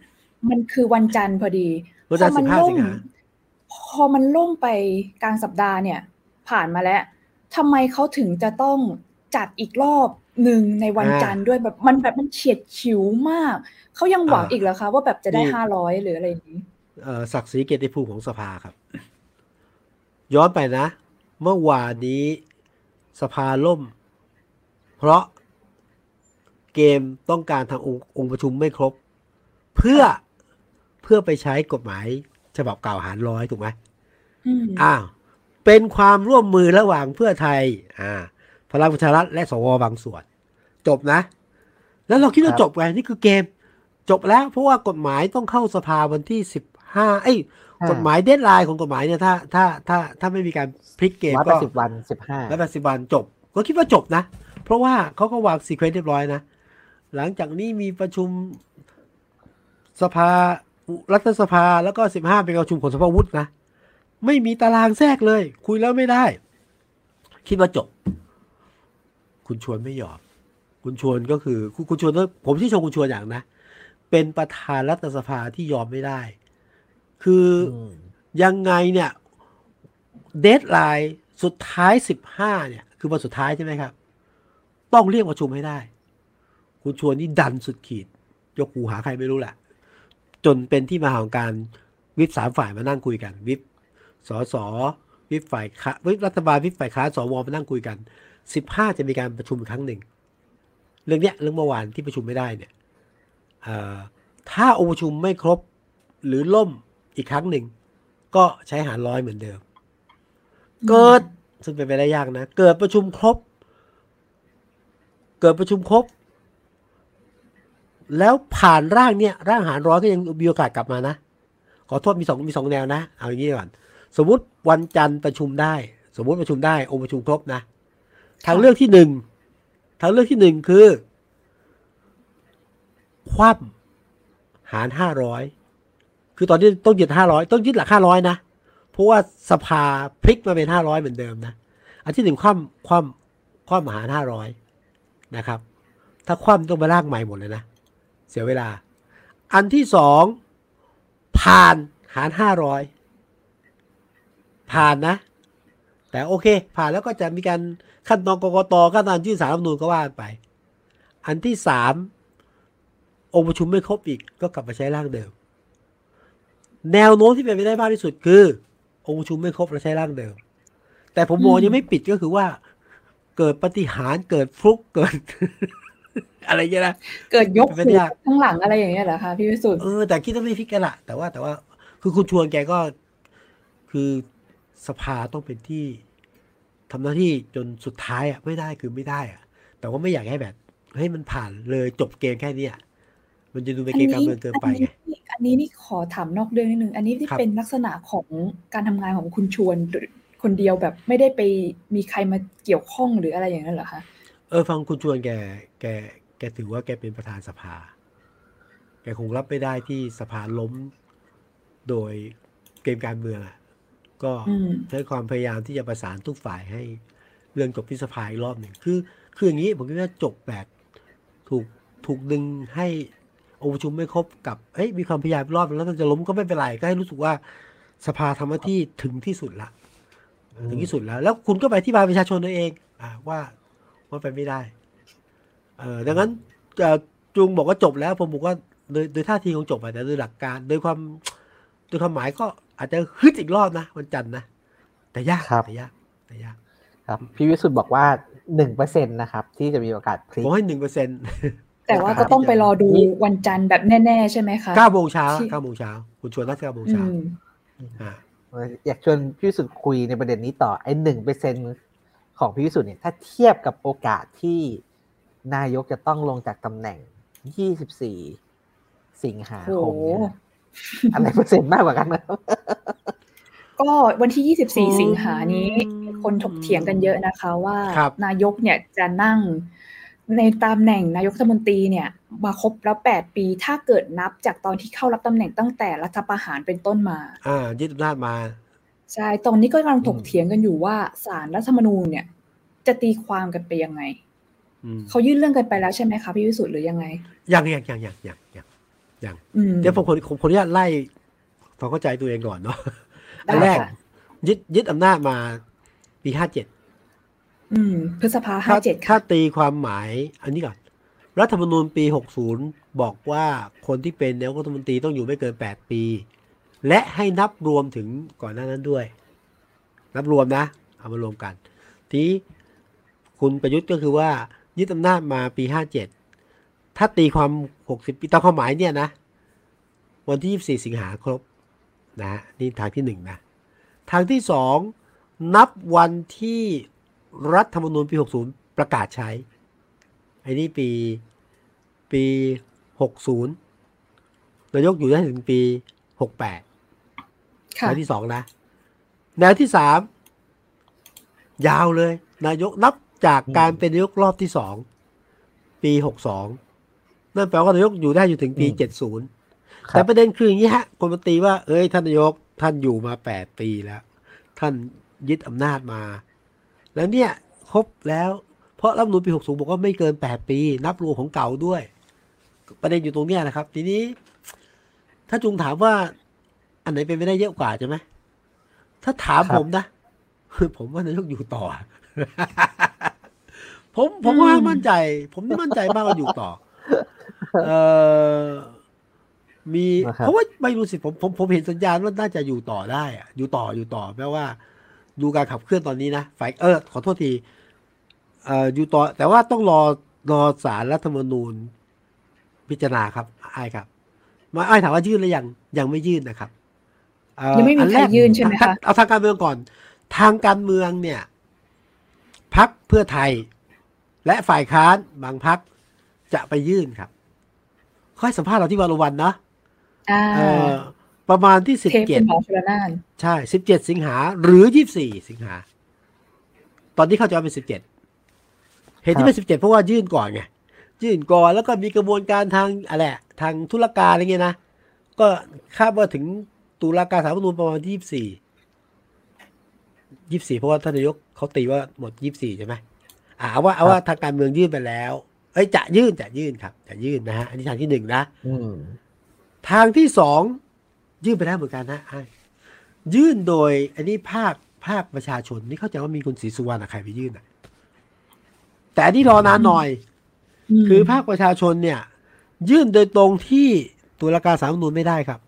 มันคือวันจันทร์พอดีวันจันทร์พอมั15ล่สิงหาพอมันล่มไปกลางสัปดาห์เนี่ย ผ่านมาแล้วทำไมเขาถึงจะต้องจัดอีกรอบหนึ่งในวันอ่าจันทร์ด้วยแบบมันแบบมันเฉียดฉิวมาก เขายังหวังอ่าอีกเหรอคะว่าแบบจะได้นี่ห้าร้อยหรืออะไรอย่างนี้เอ่อศักดิ์ศรีเกียรติภูมิของสภาครับ ย้อนไปนะ เมื่อวานนี้ สภาล่ม เพราะเกมต้องการทางองค์องค์ประชุมไม่ครบ เพื่อเพื่อไปใช้กฎหมายฉบับเก่าหารร้อยถูกไหมอืมอ้าวเป็นความร่วมมือระหว่างเพื่อไทย อ่า พลังประชารัฐและสว. บางส่วน จบนะ แล้วเราคิดว่าครับจบไงนี่คือเกม จบแล้วเพราะว่ากฎหมายต้องเข้าสภาวันที่สิบห้าเอ้ย กฎหมาย deadline ของกฎหมายเนี่ยถ้าถ้าถ้าถ้าไม่มีการพลิกเกมร้อยแปก็ดสิบวันสิบห้าแล้วแปดสิบวันจบ ก็คิดว่าจบนะ เพราะว่าเขาก็วาง sequence เรียบร้อยนะ หลังจากนี้มีประชุมสภารัฐสภาแล้วก็สิบห้าเป็นประชุมของสภาวุฒินะ ไม่มีตารางแทรกเลย คุยแล้วไม่ได้ คิดว่าจบ คุณชวนไม่ยอมคุณชวนก็คือคุณคุณชวนต้องผมที่ชมคุณชวนอย่างนะ เป็นประธานรัฐสภาที่ยอมไม่ได้ คือออืมยังไงเนี่ยเดทไลน์สุดท้ายสิบห้าเนี่ย คือวันสุดท้ายใช่ไหมครับ ต้องเรียกประชุมให้ได้ คุณชวนนี่ดันสุดขีด ยกหูหาใครไม่รู้แหละ จนเป็นที่มาของการวิปสามฝ่ายมานั่งคุยกัน วิปสสวิปฝ่ายค้าวิปรัฐบาลวิปฝ่ายค้านสวมานั่งคุยกันสิบห้าจะมีการประชุมอีกครั้งหนึ่ง เรื่องเนี้ยเรื่องเมื่อวานที่ประชุมไม่ได้เนี่ยเอ่อถ้าองค์ประชุมไม่ครบหรือล่ม อีกครั้งหนึ่ง ก็ใช้หารร้อยเหมือนเดิม เกิดซึ่งเป็นไปได้ยากนะ เกิดประชุมครบ เกิดประชุมครบ แล้วผ่านร่างเนี่ย ร่างหารร้อยก็ยังมีโอกาสกลับมานะ ขอโทษมีสองมีสองแนวนะ เอาอย่างนี้ก่อน สมมุติวันจันทร์ประชุมได้ สมมุติประชุมได้ องค์ประชุมครบนะ ทางเลือกที่หนึ่ง ทางเลือกที่หนึ่งคือ คว่ำหารห้าร้อย คือตอนนี้ต้องยึดห้าร้อยต้องยึดหลักห้าร้อยนะ เพราะว่าสภาพลิกมาเป็นห้าร้อยเหมือนเดิมนะ อันที่หนึ่งคว่ำคว่ำคว่ำหารห้าร้อยนะครับ ถ้าคว่ำต้องไปร่างใหม่หมดเลยนะ เสียเวลา อันที่สองผ่านหารห้าร้อยผ่านนะ แต่โอเค ผ่านแล้วก็จะมีการขั้นตอนกรกตขั้นตอนยื่นสารรัฐมนูญก็ว่าไป อันที่สามองค์ประชุมไม่ครบอีกก็กลับมาใช้ร่างเดิม แนวโน้มที่เป็นไปได้มากที่สุดคือ องค์ประชุมไม่ครบและใช้ร่างเดิม แต่ผมมองยังไม่ปิดก็คือว่า เกิดปฏิหารย์เกิดฟลุกเกิด อะไรอย่างเงี้ยนะเกิดยกเป็นหูไปได้ข้างหลังอะไรอย่างเงี้ยเหรอคะพี่วิสุทธ์เออแต่คิดว่าไม่พลิกกันละแต่ว่าแต่ว่า คือคุณชวนแกก็ คือสภาต้องเป็นที่ทำหน้าที่จนสุดท้ายอะไม่ได้คือไม่ได้อะ แต่ว่าไม่อยากให้แบบให้มันผ่านเลยจบเกมแค่เนี้ย มันจะดูเป็นเกมการเมืองเกินไปไงอันนี้อันนี้นี่ขอถามนอกเรื่องนิดนึง อันนี้ที่ครับเป็นลักษณะของการทำงานของคุณชวนหรือคนเดียวแบบไม่ได้ไปมีใครมาเกี่ยวข้องหรืออะไรอย่างนั้นเหรอคะเออฟังคุณชวนแกแกแกถือว่าแกเป็นประธานสภา แกคงรับไม่ได้ที่สภาล้มโดยเกมการเมืองอะก็อืมใช้ความพยายามที่จะประสานทุกฝ่ายให้เรื่องจบที่สภาอีกรอบหนึ่งคือ คืออย่างนี้ผมคิดว่าจบแบบถูกถูกดึงให้ องค์ประชุมไม่ครบกับเอ้ยมีความพยายามรอบนึงแล้วมันจะล้มก็ไม่เป็นไรก็ให้รู้สึกว่าสภาทำหน้าที่ถึงที่สุดละถึงที่สุดแล้ว แล้วคุณก็ไปที่บายประชาชนตัวเอง อ่าว่าว่าไปไม่ได้ เออดังนั้นเอ่อจุงบอกว่าจบแล้ว ผมบอกว่าโดยโดยท่าทีของจบอะแต่โดยหลักการโดยความโดยความหมายก็อาจจะฮึดอีกรอบนะวันจันทร์นะแต่ยากครับแต่ยากแต่ยาก ครับพี่วิสุทธ์บอกว่าหนึ่งเปอร์เซ็นต์นะครับ ที่จะมีโอกาสพลิกผมให้หนึ่งเปอร์เซ็นต์ แต่ว่าก็ต้องไปรอดูวันจันทร์แบบแน่ๆ ใช่ไหมคะเก้าโมงเช้าที่เก้าโมงเช้าคุณชวนนัดเก้าโมงอืเช้ามอ่าอยากชวนพี่วิสุทธ์คุยในประเด็นนี้ต่อไอ้หนึ่งเปอร์เซ็นของพี่วิสุทธ์เนี่ยถ้าเทียบกับโอกาสที่นายกจะต้องลงจากตำแหน่งยี่สิบสี่สิงหาโอ้คโหมเนี่ยอะไรเปอร์เซ็นต์มากกว่ากันนะครับก็วันที่ 24 สิงหานี้คนถกเถียงกันเยอะนะคะ ว่าครับนายกเนี่ยจะนั่ง ในตำแหน่งนายกรัฐมนตรีเนี่ยมาครบแล้ว8ปี ถ้าเกิดนับจากตอนที่เข้ารับตำแหน่งตั้งแต่รัฐประหารเป็นต้นมา อ่ายึดอำนาจมา ใช่ ตอนนี้ก็กำลังถกอืมเถียงกันอยู่ว่าสารรัฐธรรมนูญเนี่ย จะตีความกันไปยังไงอืมเขายื่นเรื่องกันไปแล้วใช่ไหมคะพี่วิสุทธ์หรือยังไงยังยังยังยังยังยังยังอืมเดี๋ยวผมขอผมขออนุญาตไล่ความเข้าใจตัวเองก่อนเนาะได้อันแรกค่ะยึดยึดอำนาจมาปีห้าเจ็ด อืม พฤษภาห้าถ้าเจ็ดถ้าตีความหมาย อันนี้ก่อน รัฐธรรมนูญปี60บอกว่าคนที่เป็นนายกรัฐมนตรีต้องอยู่ไม่เกิน8ปี และให้นับรวมถึงก่อนหน้านั้นด้วย นับรวมนะ เอามารวมกัน ทีคุณประยุทธ์ก็คือว่ายึดอำนาจมาปี57ถ้าตีความ60ปีตามความหมายเนี่ยนะ วันที่24สิงหาครบนะนี่ทางที่หนึ่งนะ ทางที่สองนับวันที่ รัฐธรรมนูญปี 60 ประกาศใช้ไอ้นี่ปีปี 60นายกอยู่ได้ถึงปี 68ค่ะแนวที่สองนะ แนวที่สามยาวเลย นายกนับจากการเป็นนายกรอบที่สองปี62นั่นแปลว่านายกอยู่ได้อยู่ถึงปีอืม70แต่ประเด็นคืออย่างนี้ฮะคนมาตีว่า เอ้ยท่านนายกท่านอยู่มาแปดปีแล้ว ท่านยึดอำนาจมา แล้วเนี่ยครบแล้ว เพราะรัฐธรรมนูลปี 60 บอกว่าไม่เกิน 8 ปี นับรวมของเก่าด้วย ประเด็นอยู่ตรงเนี้ยนะครับ ทีนี้ ถ้าจุงถามว่า อันไหนเป็นไม่ได้เยอะกว่าใช่ไหมถ้าถามครับผมนะผมว่านายกอยู่ต่อ ผมผมว่ามั่นใจ ผมนี่มั่นใจมากว่าอยู่ต่อ เออมีนะครับเพราะว่าไม่รู้สิผมผมผมเห็นสัญญาณว่าน่าจะอยู่ต่อได้อะอยู่ต่ออยู่ต่อแม้ว่า ดูการขับเคลื่อนตอนนี้นะฝ่ายเออขอโทษทีเอ่ออยู่ต่อแต่ว่าต้องรอรอสารรัฐธรรมนูญพิจารณาครับไอ้ายครับมาไอ้ายถามว่ายื่นหรือยังยังไม่ยื่นนะครับเอ่อยังไม่มีอันใครแกยื่นใช่ไหมคะเอาทางการเมืองก่อน ทางการเมืองเนี่ยพักเพื่อไทย และฝ่ายค้านบางพักจะไปยื่นครับ ค่อยสัมภาษณ์เราที่วันวันนะอ่าเอ่อ ประมาณที่สิบเทปเจ็คุดณหมอชลนานใช่สิบเจ็ดสิงหา หรือยี่สี่สิงหา ตอนนี้เขาจะเอาเป็นสิบเจ็ดเหตุที่เป็นสิบเจ็ดเพราะว่ายื่นก่อนไงยื่นก่อนแล้วก็มีกระบวนการทางอะไรอะทางธุรการอะไรเงี้ยนะ ก็คาดว่าถึงตุลาการสารรัฐธรรมนูญประมาณที่ยี่สี่ยี่สี่เพราะว่าท่านนายกเขาตีว่าหมดยี่สี่ใช่ไหมอ่าเอาว่าเอาว่าทางการเมืองยื่นไปแล้วเอ้ยจะยื่นจะยื่นครับ จะยื่นนะฮะอันนี้ทางที่หนึ่งนะอืมทางที่สอง ยื่นไปแล้วเหมือนกันนะอะยื่นโดยอันนี้ภาคภาคประชาชนนี่เข้าใจว่ามีคุณศรีสุวรรณอะใครไปยื่นอะ แต่อันนี้รอนานหน่อยมคือภาคประชาชนเนี่ย ยื่นโดยตรงที่ตุลาการสาลรฐธรรมนูญไม่ได้ครับ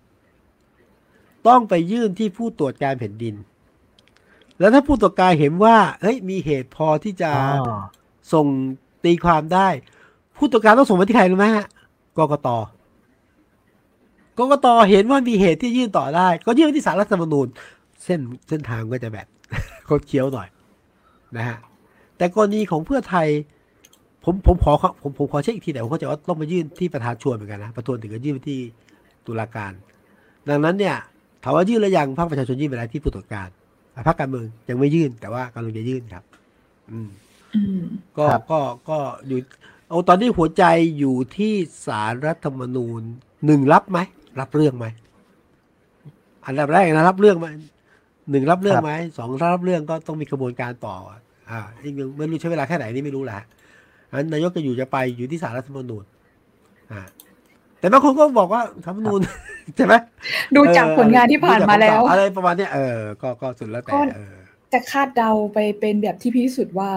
ต้องไปยื่นที่ผู้ตรวจการแผ่นดิน แล้วถ้าผู้ตรวจการเห็นว่าเฮ้ยมีเหตุพอที่จะอ๋อส่งตีความได้ ผู้ตรวจการต้องส่งมาที่ใครรู้ไหมฮะกกต กกตเห็นว่ามีเหตุที่ยื่นต่อได้ ก็ยื่นที่ศาลรัฐธรรมนูญ เส้นเส้นทางก็จะแบบคดเคี้ยวหน่อยนะฮะแต่กรณีของเพื่อไทย ผมผมขอผมผมขอเช็คอีกทีแต่ผมเข้าใจว่าต้องมายื่นที่ประธานชวนเหมือนกันนะประธานถึงจะยื่นไปที่ตุลาการ ดังนั้นเนี่ยถามว่ายื่นแล้วยังพรรคประชาชนยื่นไปแล้วที่ผู้ตรวจการอะพรรคการเมืองยังไม่ยื่นแต่ว่ากำลังจะยื่นครับ อืมอืมก็ครับก็ก็อยู่เอาตอนนี้หัวใจอยู่ที่สารรัฐธรรมนูญหนึ่งรับไหม รับเรื่องไหมอันดับแรกนะรับเรื่องไหมหนึ่งรับเรื่องไหมสองถ้ารับเรื่องก็ต้องมีกระบวนการต่อ อ่าอีกหนึ่งไม่รู้ใช้เวลาแค่ไหนนี่ไม่รู้แหละอันนายกจะอยู่จะไปอยู่ที่สารรัฐธรรมนูญอ่าแต่บางคนก็บอกว่ารัฐธรรมนูญใช่ไหมดูจากผลงานที่ผ่านมาแล้วดูจากผลงนอะไรประมาณเนี้ยเออก็ก็สุดแล้วแต่ก็เออจะคาดเดาไปเป็นแบบที่พี่สุดว่า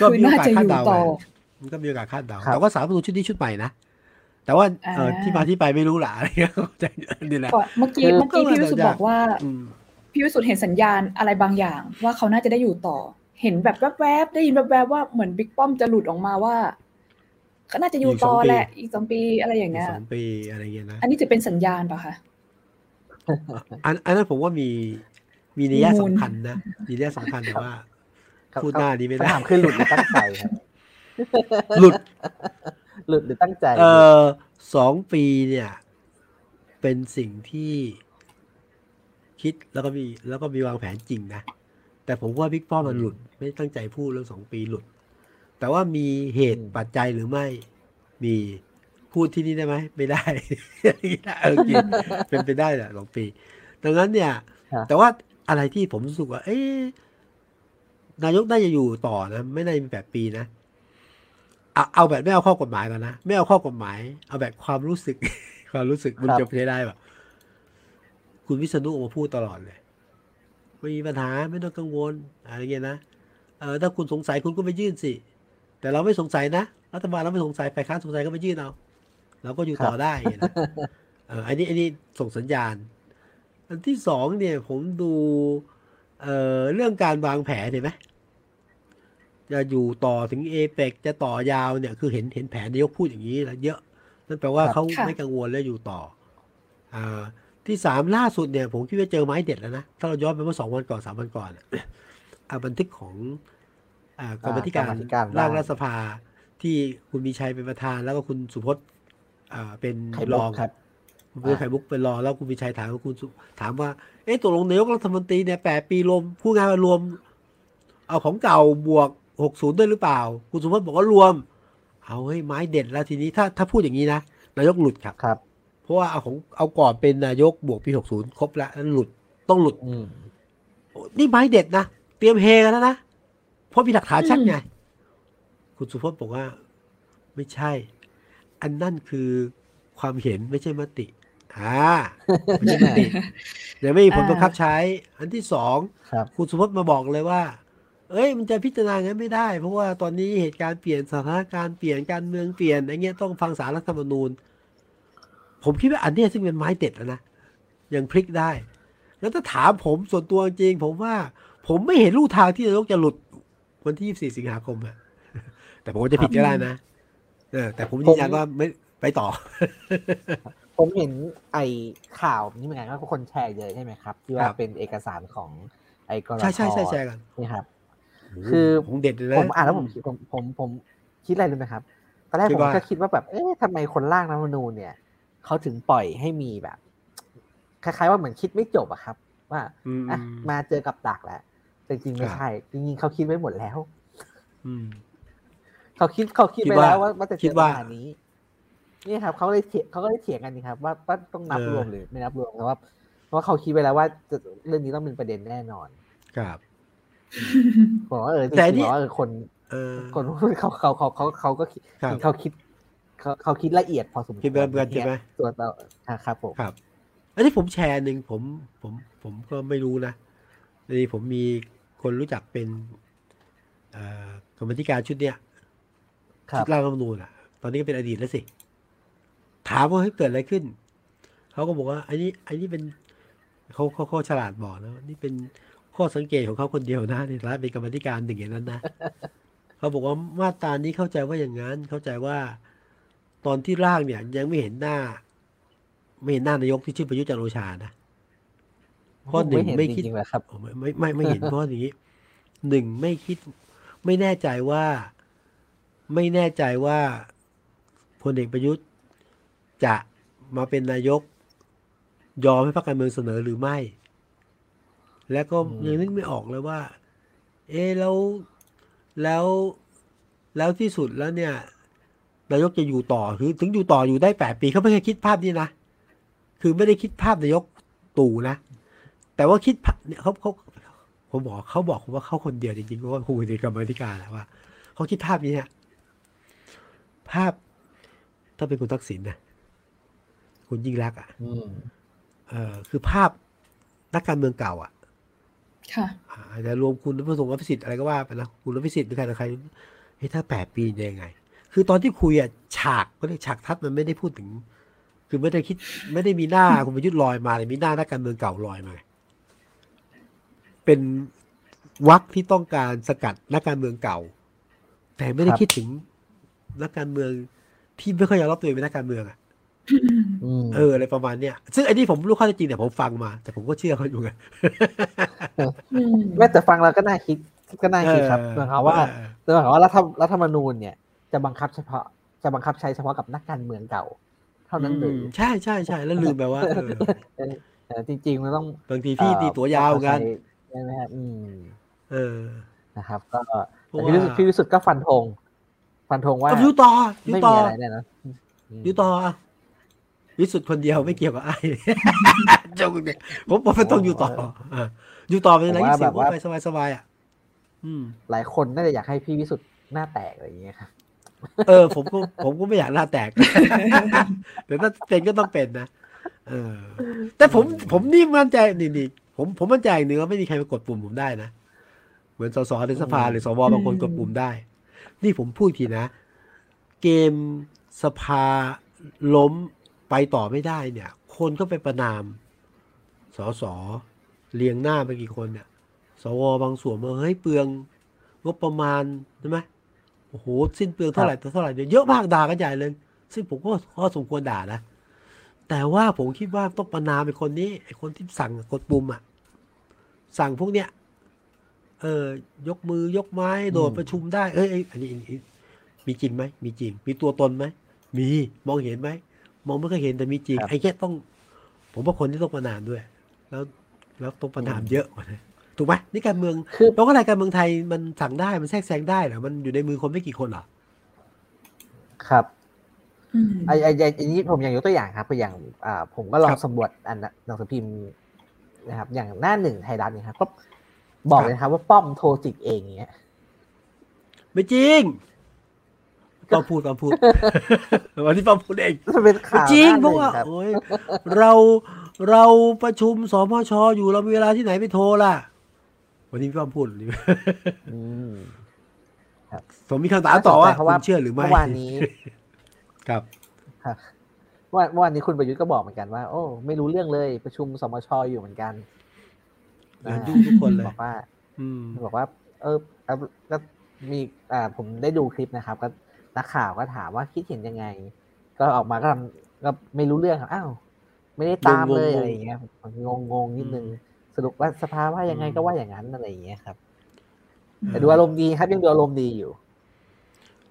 ก็คือมีโอน่ากาสจะอคาดยู่เดาต่อไงมันก็มีโอกาสคาดเดาครับแต่ว่าสารรัฐธรรมนูญชุดนี้ชุดใหม่นะ แต่ว่าเอออ่าที่มาที่ไปไม่รู้หละอะไรเงี้ยเข้าใจนี่แหละก่อนเมื่อกี้คือเมื่อกี้พี่วิสุทธ์ก็เลยบอกว่าอืมพี่วิสุทธ์เห็นสัญญาณอะไรบางอย่าง ว่าเขาน่าจะได้อยู่ต่อ เห็นแบบแวบๆได้ยินแวบๆว่าเหมือนบิ๊กป้อมจะหลุดออกมาว่าเขาน่าจะอยู่ต่อแหละอีกสองปีอะไรอย่างอีเงี้กยสองปีอะไรเงี้ยนะอันนี้จะเป็นสัญญาณป่ะคะอันอันนั้นผมว่ามีมีนัยยะมีมูลสำคัญนะมีนัยยะสำคัญแต่ว่าครับพูดหน้านี้ไม่ได้คำถามคือหลุดหรือตั้งใจครับหลุด หลุดหรือตั้งใจ เออสองปีเนี่ย เป็นสิ่งที่คิดแล้วก็มีแล้วก็มีวางแผนจริงนะ แต่ผมว่าบิ๊กป้อมมันหลุด ไม่ตั้งใจพูดเรื่องสองปีหลุด แต่ว่ามีเหตุปัจจัยหรือไม่ มีพูดที่นี่ได้ไหม ไม่ได้เออจริงเป็นไปได้แหละสองปี ดังนั้นเนี่ยครับแต่ว่าอะไรที่ผมรู้สึกว่า เอ๊ะนายกน่าจะอยู่ต่อนะ ไม่ได้มีแปดปีนะ เอาเอาแบบไม่เอาข้อกฎหมายก่อนนะไม่เอาข้อกฎหมาย เอาแบบความรู้สึก ความรู้สึกมันครับจะใช้ได้แบบคุณวิษณุออกมาพูดตลอดเลยไม่มีปัญหาไม่ต้องกังวลอะไรเงี้ยนะเออถ้าคุณสงสัยคุณก็ไปยื่นสิ แต่เราไม่สงสัยนะรัฐบาลเราไม่สงสัยฝ่ายค้านสงสัยก็ไปยื่นเอาเราก็อยู่ต่อได้นะเอออันนี้อันนี้ส่งสัญญาณ อันที่สองเนี่ยผมดูเอ่อเรื่องการวางแผนเห็นไหม จะอยู่ต่อถึงเอเปกจะต่อยาวเนี่ยคือเห็นเห็นแผนนายกพูดอย่างนี้แล้วเยอะ นั่นแปลว่าครับเขาค่ะไม่กังวลและอยู่ต่อ อ่า ที่สามล่าสุดเนี่ย ผมคิดว่าเจอไม้เด็ดแล้วนะ ถ้าเราย้อนไปเมื่อสองวันก่อนสามวันก่อนอะอ่าบันทึกของอ่ากรรมธิการกรรมธิการร่างร่างรัฐสภาที่คุณมีชัยเป็นประธาน แล้วก็คุณสุพจน์อ่าเป็นไข่รมุกองครับคุณเป็นไข่มุกเป็นรองแล้วคุณมีชัยถามว่าคุณสุถามว่า เอ๊ะตกลงนายกรัฐมนตรีเนี่ยแปดปีรวมผู้งานมารวม เอาของเก่าบวก หกศูนย์ด้วยหรือเปล่า คุณสุพจน์บอกว่ารวม เอาเฮ้ยไม้เด็ดแล้วทีนี้ถ้าถ้าพูดอย่างนี้นะนายกหลุดครับครับ เพราะว่าเอาของเอาก่อนเป็นนายกบวกปีหกศูนย์ครบแล้วแล้วหลุดต้องหลุดอืมโอ้นี่ไม้เด็ดนะเตรียมเฮกันแล้วนะเพราะมีหลักฐานชัดไงคุณสุพจน์บอกว่า ไม่ใช่ อันนั่นคือความเห็นไม่ใช่มติอ่าไม่ใช่มติยังไม่มีผลบังคับใช้ อันที่สองครับคุณสุพจน์มาบอกเลยว่า เอ้ยมันจะพิจารณางั้นไม่ได้ เพราะว่าตอนนี้เหตุการณ์เปลี่ยนสถานการณ์เปลี่ยนการเมืองเปลี่ยนอะไรเงี้ยต้องฟังสารรัฐธรรมนูญ ผมคิดว่าอันเนี้ยซึ่งเป็นไม้เด็ดแล้วนะยังพลิกได้ แล้วถ้าถามผมส่วนตัวจริงๆผมว่า ผมไม่เห็นลู่ทางที่นายกจะหลุดวันที่ 24 สิงหาคมอะแต่ผมก็จะผิดก็ได้นะเออ แต่ผมยืนยันว่าไม่ไปต่อ ผมเห็นไอข่าวนี่เหมือนกันว่าคนแชร์เยอะใช่ไหมครับ ที่ว่าครับเป็นเอกสารของไอกรใช่ใช่ใช่แชร์กันนี่ครับโคือผมเด็ดเลยนะผมอ่านแล้วผมคิดผมผมผมคิดอะไรรู้ไหมครับตอนแรกคิผดมว่าก็คิดว่าแบบ เอ๊ะทำไมคนร่างรัฐธรรมนูญเนี่ยเขาถึงปล่อยให้มีแบบ คล้ายๆว่าเหมือนคิดไม่จบอะครับ ว่าอืมอะมาเจอกับดักแล้วแต่จริงๆไม่ครับใช่ จริงๆเขาคิดไว้หมดแล้วอืมเขาคิดเขาคิดคิดไปว่าแล้วว่าว่าจะเจคิดอว่าปัญหานี้นี่ครับเขาเลยเถียงเขาก็เลยเถียงกันนี่ครับ ว่าว่าต้องนับเออรวมหรือไม่นับรวมเพราะว่าเพราะว่าเขาคิดไปแล้วว่าจะเรื่องนี้ต้องเป็นประเด็นแน่นอน ครับ บอกว่าเออจแต่ริงนี่ๆบอกว่าเออคนเออคนพูดเขาเขาเขาเขาเขาก็คิดครับเขาคิดเขาเขาคิดละเอียดพอสมควรคิดแบบกันใช่ไหมตัวเราอะครับผมครับ อันนี้ผมแชร์หนึ่งผมผมผมก็ไม่รู้นะนี่ผมมีคนรู้จักเป็นเอ่อกรรมธิการชุดเนี้ยครัชุบดร่างรัฐธรรมนูญอะ ตอนนี้ก็เป็นอดีตแล้วสิ ถามว่าเฮ้ยเกิดอะไรขึ้น เขาก็บอกว่า อันนี้ อันนี้เป็นเขาเขาเขาฉลาดบอกนะว่านี่เป็น ข้อสังเกตของเขาคนเดียวนะในฐานะเป็นกรรมธิการหนึ่งอย่างนั้นนะเขาบอกว่ามาตรานี้เข้าใจว่าอย่างนั้น เข้าใจว่า ตอนที่ร่างเนี่ย ยังไม่เห็นหน้า ไม่เห็นหน้านายกที่ชื่อประยุทธ์จันทร์โอชานะข้อหนึ่งเห็นไม่จคิดริงๆเลยครับอ๋อไม่ไม่ไม่ไม่เห็นเพราะอย่างนี้หนึ่งไม่คิด ไม่แน่ใจว่า ไม่แน่ใจว่าพลเอกประยุทธ์จะมาเป็นนายก ยอมให้พรรคการเมืองเสนอหรือไม่ แล้วก็อืมยังนึกไม่ออกเลยว่า เอะแล้วแล้วแล้วที่สุดแล้วเนี่ยนายกจะอยู่ต่อคือถึงอยู่ต่ออยู่ได้แปดปีเขาไม่เคยคิดภาพนี้นะคือไม่ได้คิดภาพนายกตู่นะ แต่ว่าคิดภาพเนี่ยเขาเขาผมบอกเขาบอกผมว่าเขาคนเดียวจริงๆเพราะว่าคุยในกรรมาธิการแหละว่าเขาคิดภาพนี้เนี่ยภาพถ้าเป็นคุณทักษิณนะคุณยิ่งรักษณ์อะอืมเออคือภาพนักการเมืองเก่า อะ ค่ะอ่าอาจจะรวมคุณพระสงฆ์อภิสิทธิ์อะไรก็ว่าไปนะคุณอภิสิทธิ์หรือใครต่อใครเฮ้ยถ้าแปดปีจะยังไง คือตอนที่คุยอะฉากก็เรียกฉากทัดมันไม่ได้พูดถึง คือไม่ได้คิด ไม่ได้มีหน้าคุณประยุทธ์ลอยมาเลยมีหน้านักการเมืองเก่าลอยมา เป็นวักที่ต้องการสกัดนักการเมืองเก่า แต่ไม่ได้ครับคิดถึงนักการเมืองที่ไม่ค่อยยอมรับตัวเองเป็นนักการเมืองอะอืม เอออะไรประมาณเนี้ยซึ่งไอ้นี่ผมไม่รู้ข้อเท็จจริงแต่ผมฟังมา แต่ผมก็เชื่อเขาอยู่ไงอืมแม้แต่ฟังเราก็น่าคิดก็น่าคิดครับเออหมายความว่าเออหมายความว่ารัฐรัฐธรรมนูญเนี่ยจะบังคับเฉพาะจะบังคับใช้เฉพาะกับนักการเมืองเก่า เท่านั้นเลยอืมใช่ใช่ใช่แล้วลืมไปว่าเออแต่จริงๆมันต้องบางทีพี่ตีตัวยาวกันใช่ไหมครับอืมเออนะครับ ก็เพราะแต่พี่วิสุทธิ์ว่าพี่วิสุทธิ์ก็ฟันธงฟันธงว่าเอาอยู่ต่ออยู่ไม่ต่มีออะไรเนี่ยนะมอยู่ต่ออะ วิสุทธ์คนเดียวไม่เกี่ยวกับไอ้เจ้าคุณเนี่ยผมผมไม่ต้องอยู่ต่ออะอยู่ต่อเป็นอะไรที่เสียงไปสบายๆอะอืมหลายคนน่าจะอยากให้พี่วิสุทธิ์หน้าแตกอะไรอย่างเงี้ยครับเออ ผมก็ผมก็ไม่อยากหน้าแตกแต่ถ้าเป็นก็ต้องเป็นนะเออ แต่ผมผมนี่มั่นใจนี่นี่ผมผมมั่นใจอย่างหนึ่งว่าไม่มีใครมากดปุ่มผมได้นะเหมือนสสในสภาหรือสวบางคนกดปุ่มได้ นี่ผมพูดอีกทีนะ เกมสภาล้ม ไปต่อไม่ได้เนี่ย คนก็ไปประนามสสเรียงหน้าไปกี่คนเนี่ย สวบางส่วนมาเฮ้ยเปลืองงบประมาณใช่ไหมโอ้โหสิ้นเปลืองเท่าไหร่ต่อเท่าไหร่เนี่ยเยอะมากด่ากันใหญ่เลย ซึ่งผมก็ก็สมควรด่านะ แต่ว่าผมคิดว่าต้องประนามไอ้คนนี้ไอ้คนที่สั่งกดปุ่มอะ สั่งพวกเนี้ยเออยกมือยกไม้โดดอืมประชุมได้เอ้ยเอ้ยอันนี้อันนี้มีจริงไหมมีจริง มีตัวตนไหมมีมองเห็นไหม มองไม่เคยเห็นแต่มีจริงครับไอ้แค่ต้อง ผมว่าคนที่ต้องประนามด้วย แล้วแล้วต้องประนามเยอะกว่านั้นถูกไหมนี่การเมืองคือเพราะว่าอะไรการเมืองไทยมันสั่งได้มันแทรกแซงได้เหรอมันอยู่ในมือคนไม่กี่คนเหรอครับอืมไอ้ไอ้ไอ้ไอ้นี้ผมอย่างยกตัวอย่างครับคืออย่างอ่าผมก็ลอคงรับสำรวจอันนะหนังสือพิมพ์นะครับ อย่างหน้าหนึ่งไทยรัฐเนี่ยครับก็บอกเลยนะครับว่าป้อมโทรจิกเองอย่างเงี้ย ไม่จริง ป้อมพูดป้อมพูด วันนี้ป้อมพูดเองมันเป็นข่าวจริงหน้เพราะว่าหนึ่งครับโอ้ยเราเราประชุมสมชอยู่เรามีเวลาที่ไหนไปโทรล่ะ วันนี้พี่ป้อมพูดอืมผมมีคำถามต่อว่าน่าสนใจเพราะว่าคุณเชื่อหรือไม่เมื่อวานนี้ครับครับเมื่อเมื่อวานนี้คุณประยุทธ์ก็บอกเหมือนกันว่า โอ้ ไม่รู้เรื่องเลยประชุมสมชอยู่เหมือนกันงานยุ่งทุกคนเลยบอกว่าอืมบอกว่า เออเอาก็มีอ่าผมได้ดูคลิปนะครับ ก็ นักข่าวก็ถามว่าคิดเห็นยังไง ก็ออกมาก็ทำก็ไม่รู้เรื่องครับอ้าวไม่ได้ตามเลยงงๆอะไรอย่างเงี้ยงงงงๆนิดนึงสรุปว่าสภาว่ายังไงก็ว่าอย่างนั้นอะไรอย่างเงี้ยครับ แต่ดูอารมณ์ดีครับยังดูอารมณ์ดีอยู่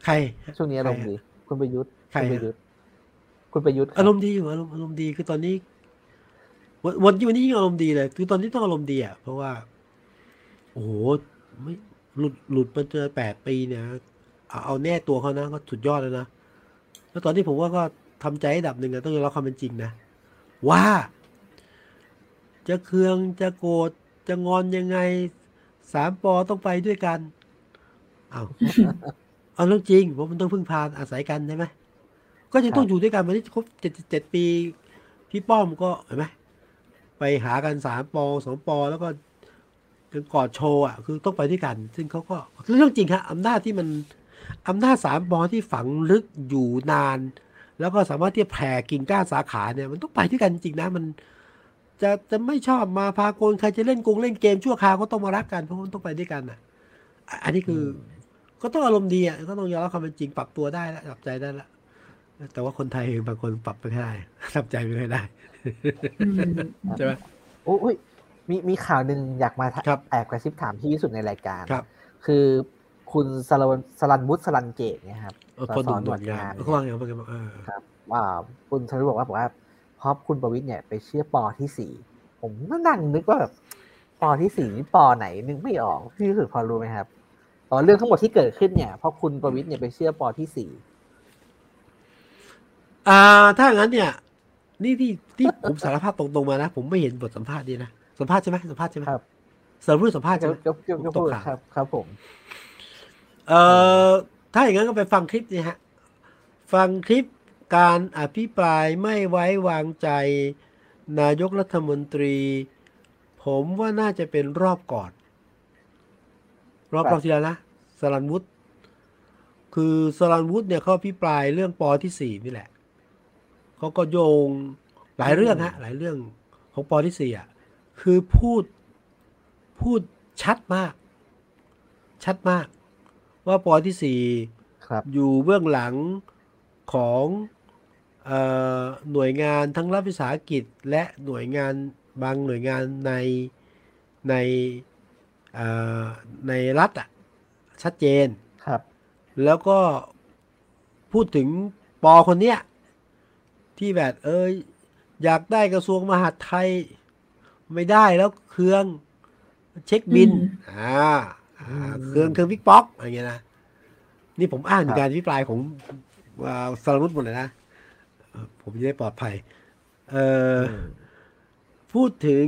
ใคร ช่วงนี้อารมณ์ดี คุณประยุทธ์ใครคุณฮะประยุทธ์คุณประยุทธ์คบอารมณ์ดีอยู่อารมณ์อารมณ์ดีคือตอนนี้วันวันที่วันนี้ยิ่งอารมณ์ดีเลย คือตอนนี้ต้องอารมณ์ดีอะเพราะว่า โอ้โหไม่หลุดหลุดมาเจอแปดปีเนี่ย เอาเอาแน่ตัวเขานะก็สุดยอดแล้วนะแล้วตอนนี้ผมว่าก็ทำใจให้ดับหนึ่งอะต้องยอมรับความเป็นจริงนะ ว่า จะเคืองจะโกรธจะงอนยังไงสามปอต้องไปด้วยกัน เอาเอาเรื่องจริงเพราะมันต้องพึ่งพาอาศัยกันใช่ไหมก็จะต้องอยู่ด้วยกันมาที่ครบเจ็ดเจ็ดปี พี่ป้อมก็เห็นไหมไปหากันสามปอสองปอแล้วก็จนกอดโชว์อะคือต้องไปด้วยกัน ซึ่งเขาก็เรื่องจริงครับอำนาจที่มัน อำนาจสามปอที่ฝังลึกอยู่นาน แล้วก็สามารถที่จะแผ่กิ่งก้านสาขาเนี่ยมันต้องไปด้วยกันจริงนะมัน จะจะไม่ชอบมาพากลใครจะเล่นกงเล่นเกมชั่วคราวก็ต้องมารักกันเพราะมันต้องไปด้วยกันอะ อันนี้คือก็ต้องอารมณ์ดีอะก็ต้องยอมรับความเป็นจริงปรับตัวได้แล้วปรับใจได้แล้วแต่ว่าคนไทยบางคนปรับไม่ได้ทำใจไม่ค่อยได้อืมใช่ไหมโอ้ยมีมีข่าวหนึ่งอยากมาครับแอบกระซิบถามพี่วิสุทธ์ในรายการครับ คือ คุณสลันสลันบุตรสลันเกตเนี่ยครับเออคนหนุ่มสหนวดงามเนี่ยเขาว่าไงเขาว่าไงเออครับว่าคุณสรุปบอกว่าบอกว่าเพราะคุณประวิทย์เนี่ยไปเชื่อปอที่สี่ผมก็นั่งนึกว่าแบบปอที่สี่นี่ปอไหนนึกไม่ออกพี่วิสุทธ์พอรู้ไหมครับอ๋อเรื่องทั้งหมดที่เกิดขึ้นเนี่ยเพราะคุณประวิทย์เนี่ยไปเชื่อปอที่สี่อ่า ถ้าอย่างนั้นเนี่ย นี่ที่ที่ผมสารภาพตรงๆมานะผมไม่เห็นบทสัมภาษณ์นี่นะสัมภาษณ์ใช่ไหมสัมภาษณ์ใช่ไหมครับสารพูดสัมภาษณ์ก็ใช่ไหมก็ก็ก็พูดตกข่าวครับ ครับผม เอ่อถ้าอย่างนั้นก็ไปฟังคลิปนี่ฮะ ฟังคลิปการอภิปรายไม่ไว้วางใจ นายกรัฐมนตรี ผมว่าน่าจะเป็นรอบก่อน รอบครับรอบที่แล้วนะสรันวุฒิคือสรันวุฒิเนี่ยเขาอภิปรายเรื่องปอที่สี่นี่แหละเขาก็โยงหลายเรื่องฮะหลายเรื่องของปอที่สี่อะคือพูดพูดชัดมาก ชัดมาก ว่าปอที่สี่ครับอยู่เบื้องหลังของเออหน่วยงานทั้งรัฐวิสาหกิจ และหน่วยงานบางหน่วยงานในในเอ่อในรัฐอะชัดเจนครับ แล้วก็พูดถึงปอคนเนี้ย ที่แบบเอยอยากได้กระทรวงมหาดไทย ไม่ได้แล้วเครื่องเช็คบินอืมอ่าอ่า เครื่องเครื่องบิ๊กป๊อกอะไรเงี้ยนะนี่ผมอ่านครับการอภิปรายของอ่าสารวุฒิหมดเลยนะเอ่อผมจะได้ปลอดภัย เอ่ออมพูดถึง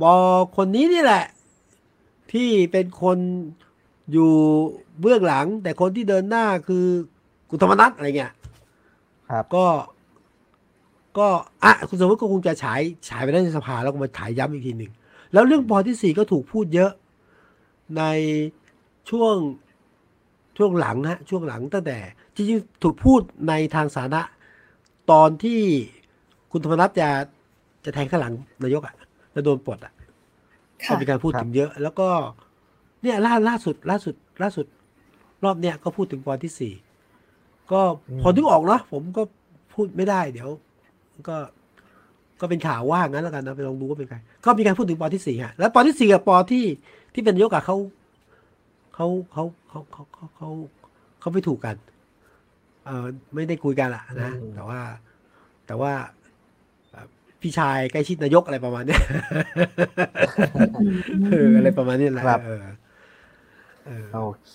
ปอคนนี้นี่แหละ ที่เป็นคนอยู่เบื้องหลัง แต่คนที่เดินหน้าคือกุณธรรมนัทอะไรเงี้ย ครับ ก็ ก็อะคุณสมมติก็คงจะฉายฉายไปได้ในสภาแล้วก็มาฉายย้ำอีกทีหนึ่ง แล้วเรื่องปอที่สี่ก็ถูกพูดเยอะ ในช่วงช่วงหลังนะช่วงหลังตั้งแต่จริงๆถูกพูดในทางสาธารณะตอนที่คุณธรรมนัฐจะจะแทงข้างหลังนายกอะแล้วโดนปลดอะก็ค่ะมีการพูดถึงเยอะ แล้วก็เนี่ยล่าล่าสุดล่าสุดล่าสุด รอบเนี้ยก็พูดถึงปอนที่สี่ก็พอนึกออกเนาะผมก็พูดไม่ได้ เดี๋ยว ก็ ก็เป็นข่าวว่างั้นแล้วกันนะไปลองดูว่าเป็นใครก็มีการพูดถึงปอที่สี่ฮะแล้วปอที่สี่กับปอที่ที่เป็นนายกอะเขาเขาเขาเขาเขาเขาเขาเขาไม่ถูกกัน เออไม่ได้คุยกันอะนะอืมแต่ว่า แต่ว่าเอ่อพี่ชายใกล้ชิดนายกอะไรประมาณเนี้ยเอออะไรประมาณนี้แหละครับเออเออโอเค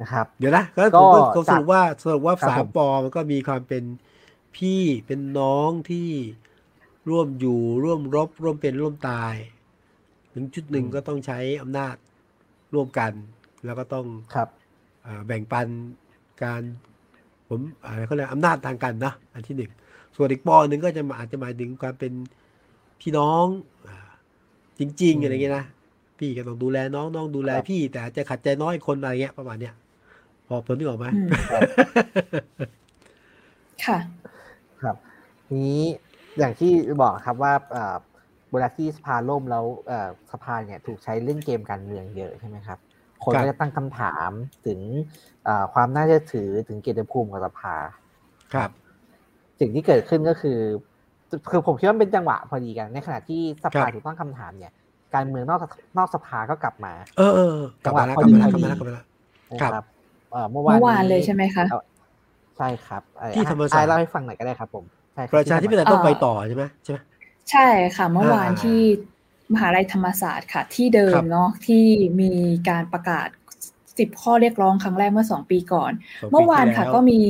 นะครับ เดี๋ยวนะก็ก็ผมก็ก็สจากรุปว่าสรุปว่าครับสาผมมปอมันก็มีความเป็นพี่เป็นน้องที่ ร่วมอยู่ร่วมรบ ร่วมเป็นร่วมตาย ถึงจุดหนึ่งก็ต้องใช้อำนาจร่วมกัน แล้วก็ต้องครับเอ่อแบ่งปันการผมอะไรเขาเรียกอำนาจทางกันนะอันที่หนึ่งส่วนอีกปอหนึ่งก็จะมาอาจจะหมายถึงความเป็นพี่น้องอ่าจริง ๆ อะไรเงี้ยนะพี่ก็ต้องดูแลน้องน้องดูแลครับพี่ แต่อาจจะขัดใจน้อยคนอะไรเงี้ยประมาณเนี้ยพอผมนึกออกไหมอืมค่ะ ครับทีนี้ อย่างที่บอกครับว่าเอ่อเวลาที่สภาล่มแล้วเอ่อสภาเนี่ยถูกใช้เล่นเกมการเมืองเยอะใช่ไหมครับ คนครับก็จะตั้งคำถามถึงเอ่อความน่าเชื่อถือถึงเกียรติภูมิของสภา ครับ สิ่งที่เกิดขึ้นก็คือ คือผมคิดว่ามันเป็นจังหวะพอดีกัน ในขณะที่สภาครับถูกตั้งคำถามเนี่ย การเมืองนอกนอกสภาก็กลับมา เออเออเออกลับมาแล้วจักงลัหบวะมาแล้วพกอลับดีมาแล้วกลับมาแล้วนะครับเอ่อเมื่อวานเมื่อวานเลยใช่ไหมคะเอาใช่ครับเอ่อที่ธรรมศาสตร์อะเล่าให้ฟังหน่อยก็ได้ครับผมใช่คบ ประชาธิปไตยที่ธรรมศาสตร์ต้องไปต่อใช่ไหมใช่ไหมใช่ค่ะ เมื่อวานอ่าที่มหาลัยธรรมศาสตร์ค่ะ ที่เดิครัมบเนาะที่มีการประกาศสิบข้อเรียกร้องครั้งแรกเมื่อสองปีก่อนสงปีเมื่อวานที่ค่ะแล้วก็มี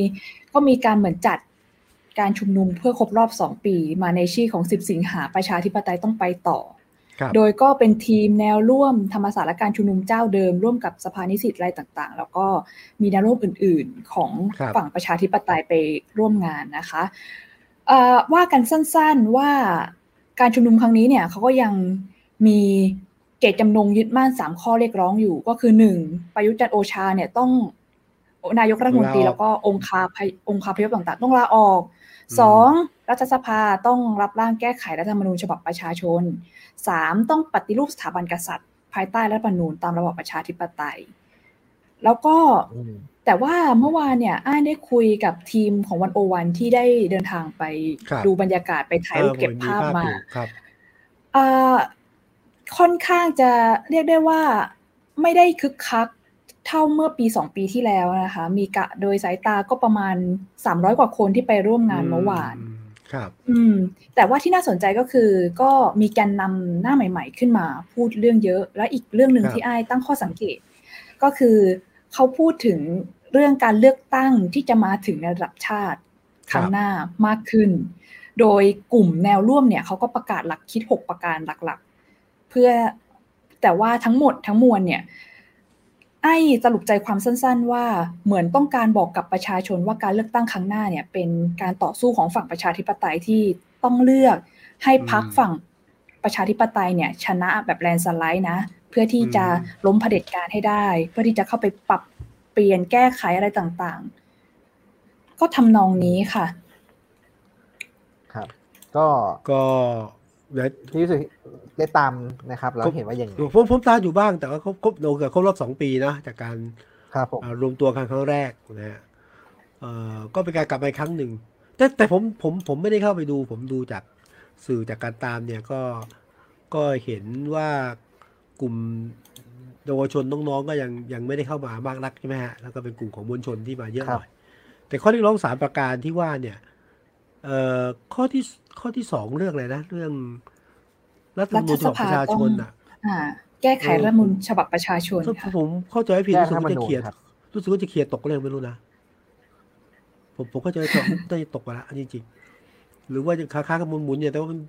ก็มีการเหมือนจัดการชุมนุมเพื่อครบรอบสองปี มาในชื่อของสิบสิงหาประชาธิปไตยต้องไปต่อครับโดยก็เป็นทีมแนวร่วมธรรมศาสตร์และการชุมนุมเจ้าเดิม ร่วมกับสภานิสิตอะไรต่างๆ แล้วก็มีแนวร่วมอื่นๆของครับฝั่งประชาธิปไตยไปร่วมงานนะคะเอ่อ ว่ากันสั้นๆว่าการชุมนุมครั้งนี้เนี่ยเขาก็ยังมีเจตจำนงยึดมั่นสามข้อเรียกร้องอยู่ก็คือหนึ่งประยุทธ์จันทร์โอชาเนี่ยต้องนายกรัฐมนตรีลาออกแล้วก็องค์คาพยองค์คาพยพต่างๆ ต้องลาออกอืมสองรัฐสภาต้องรับร่างแก้ไขรัฐธรรมนูญฉบับประชาชนสามต้องปฏิรูปสถาบันกษัตริย์ ภายใต้รัฐธรรมนูญตามระบอบประชาธิปไตย แล้วก็อืม แต่ว่าเมื่อวานเนี่ยอ้ายได้คุยกับทีมของวันโอวันที่ได้เดินทางไปครับดูบรรยากาศไปถ่ายรูปเก็บภาพมาอยู่ครับเอ่อค่อนข้างจะเรียกได้ว่าไม่ได้คึกคักเท่าเมื่อปีสองปีที่แล้วนะคะ มีกะโดยสายตาก็ประมาณ300กว่าคนที่ไปร่วมงานเมื่อวานอืมครับ อืม แต่ว่าที่น่าสนใจก็คือ ก็มีแกนนำหน้าใหม่ ๆ ขึ้นมา พูดเรื่องเยอะ และอีกเรื่องหนึ่งครับที่อ้ายตั้งข้อสังเกต ก็คือ เขาพูดถึงเรื่องการเลือกตั้งที่จะมาถึงในระดับชาติครั้งหน้ามากขึ้น โดยกลุ่มแนวร่วมเนี่ยเขาก็ประกาศหลักคิด 6 ประการหลักๆ เพื่อแต่ว่าทั้งหมดทั้งมวลเนี่ยไอ้สรุปใจความสั้น ๆ ว่าเหมือนต้องการบอกกับประชาชนว่าการเลือกตั้งครั้งหน้าเนี่ย เป็นการต่อสู้ของฝั่งประชาธิปไตยที่ต้องเลือกให้พักอืมฝั่ง ประชาธิปไตยเนี่ยชนะแบบแลนด์สไลด์นะ เพื่อที่จะอืมล้มเผด็จการให้ได้ เพื่อที่จะเข้าไปปรับเปลี่ยนแก้ไขอะไรต่างๆ ก็ทำนองนี้ค่ะ ครับ ก็ก็เดี๋ยวพี่รู้สึกได้ตามนะครับแล้วเห็นว่าอย่างไงผมผมตามอยู่บ้างแต่ว่าครบครบโดนกับครบรอบสองปีนะจากการครับผมอ่ารวมตัวกันครั้งแรกนะฮะเอ่อก็เป็นการกลับมาอีกครั้งหนึ่งแต่แต่ผมผมผมไม่ได้เข้าไปดู ผมดูจาก สื่อจากการตามเนี่ยก็ก็เห็นว่ากลุ่มเยาวชนน้องๆก็ยังยังไม่ได้เข้ามามากนักใช่ไหมฮะแล้วก็เป็นกลุ่มของมวลชนที่มาเยอะหน่อยแต่ข้อเรียกร้องสามประการที่ว่าเนี่ยเอ่อข้อที่ข้อที่สองเรื่องอะไรนะ เรื่องรัฐธรรมนูญฉบับประชาชนอะอ่าแก้ไขเออรัฐธรรมนูญฉบับประชาชนถ้าค่ะผมเข้าใจไม่ผิดแก้รู้สึกรัฐธรรมว่าจะนูญเคลียร์ครับรู้สึกว่าจะเคลียร์ตกก็เลยไม่รู้นะผมผมเข้าใจว่าจะน่าจะตกไปแล้วอันนี้จริง หรือว่าจะค้าค้ากันหมุนๆเนี่ยแต่ว่ามัน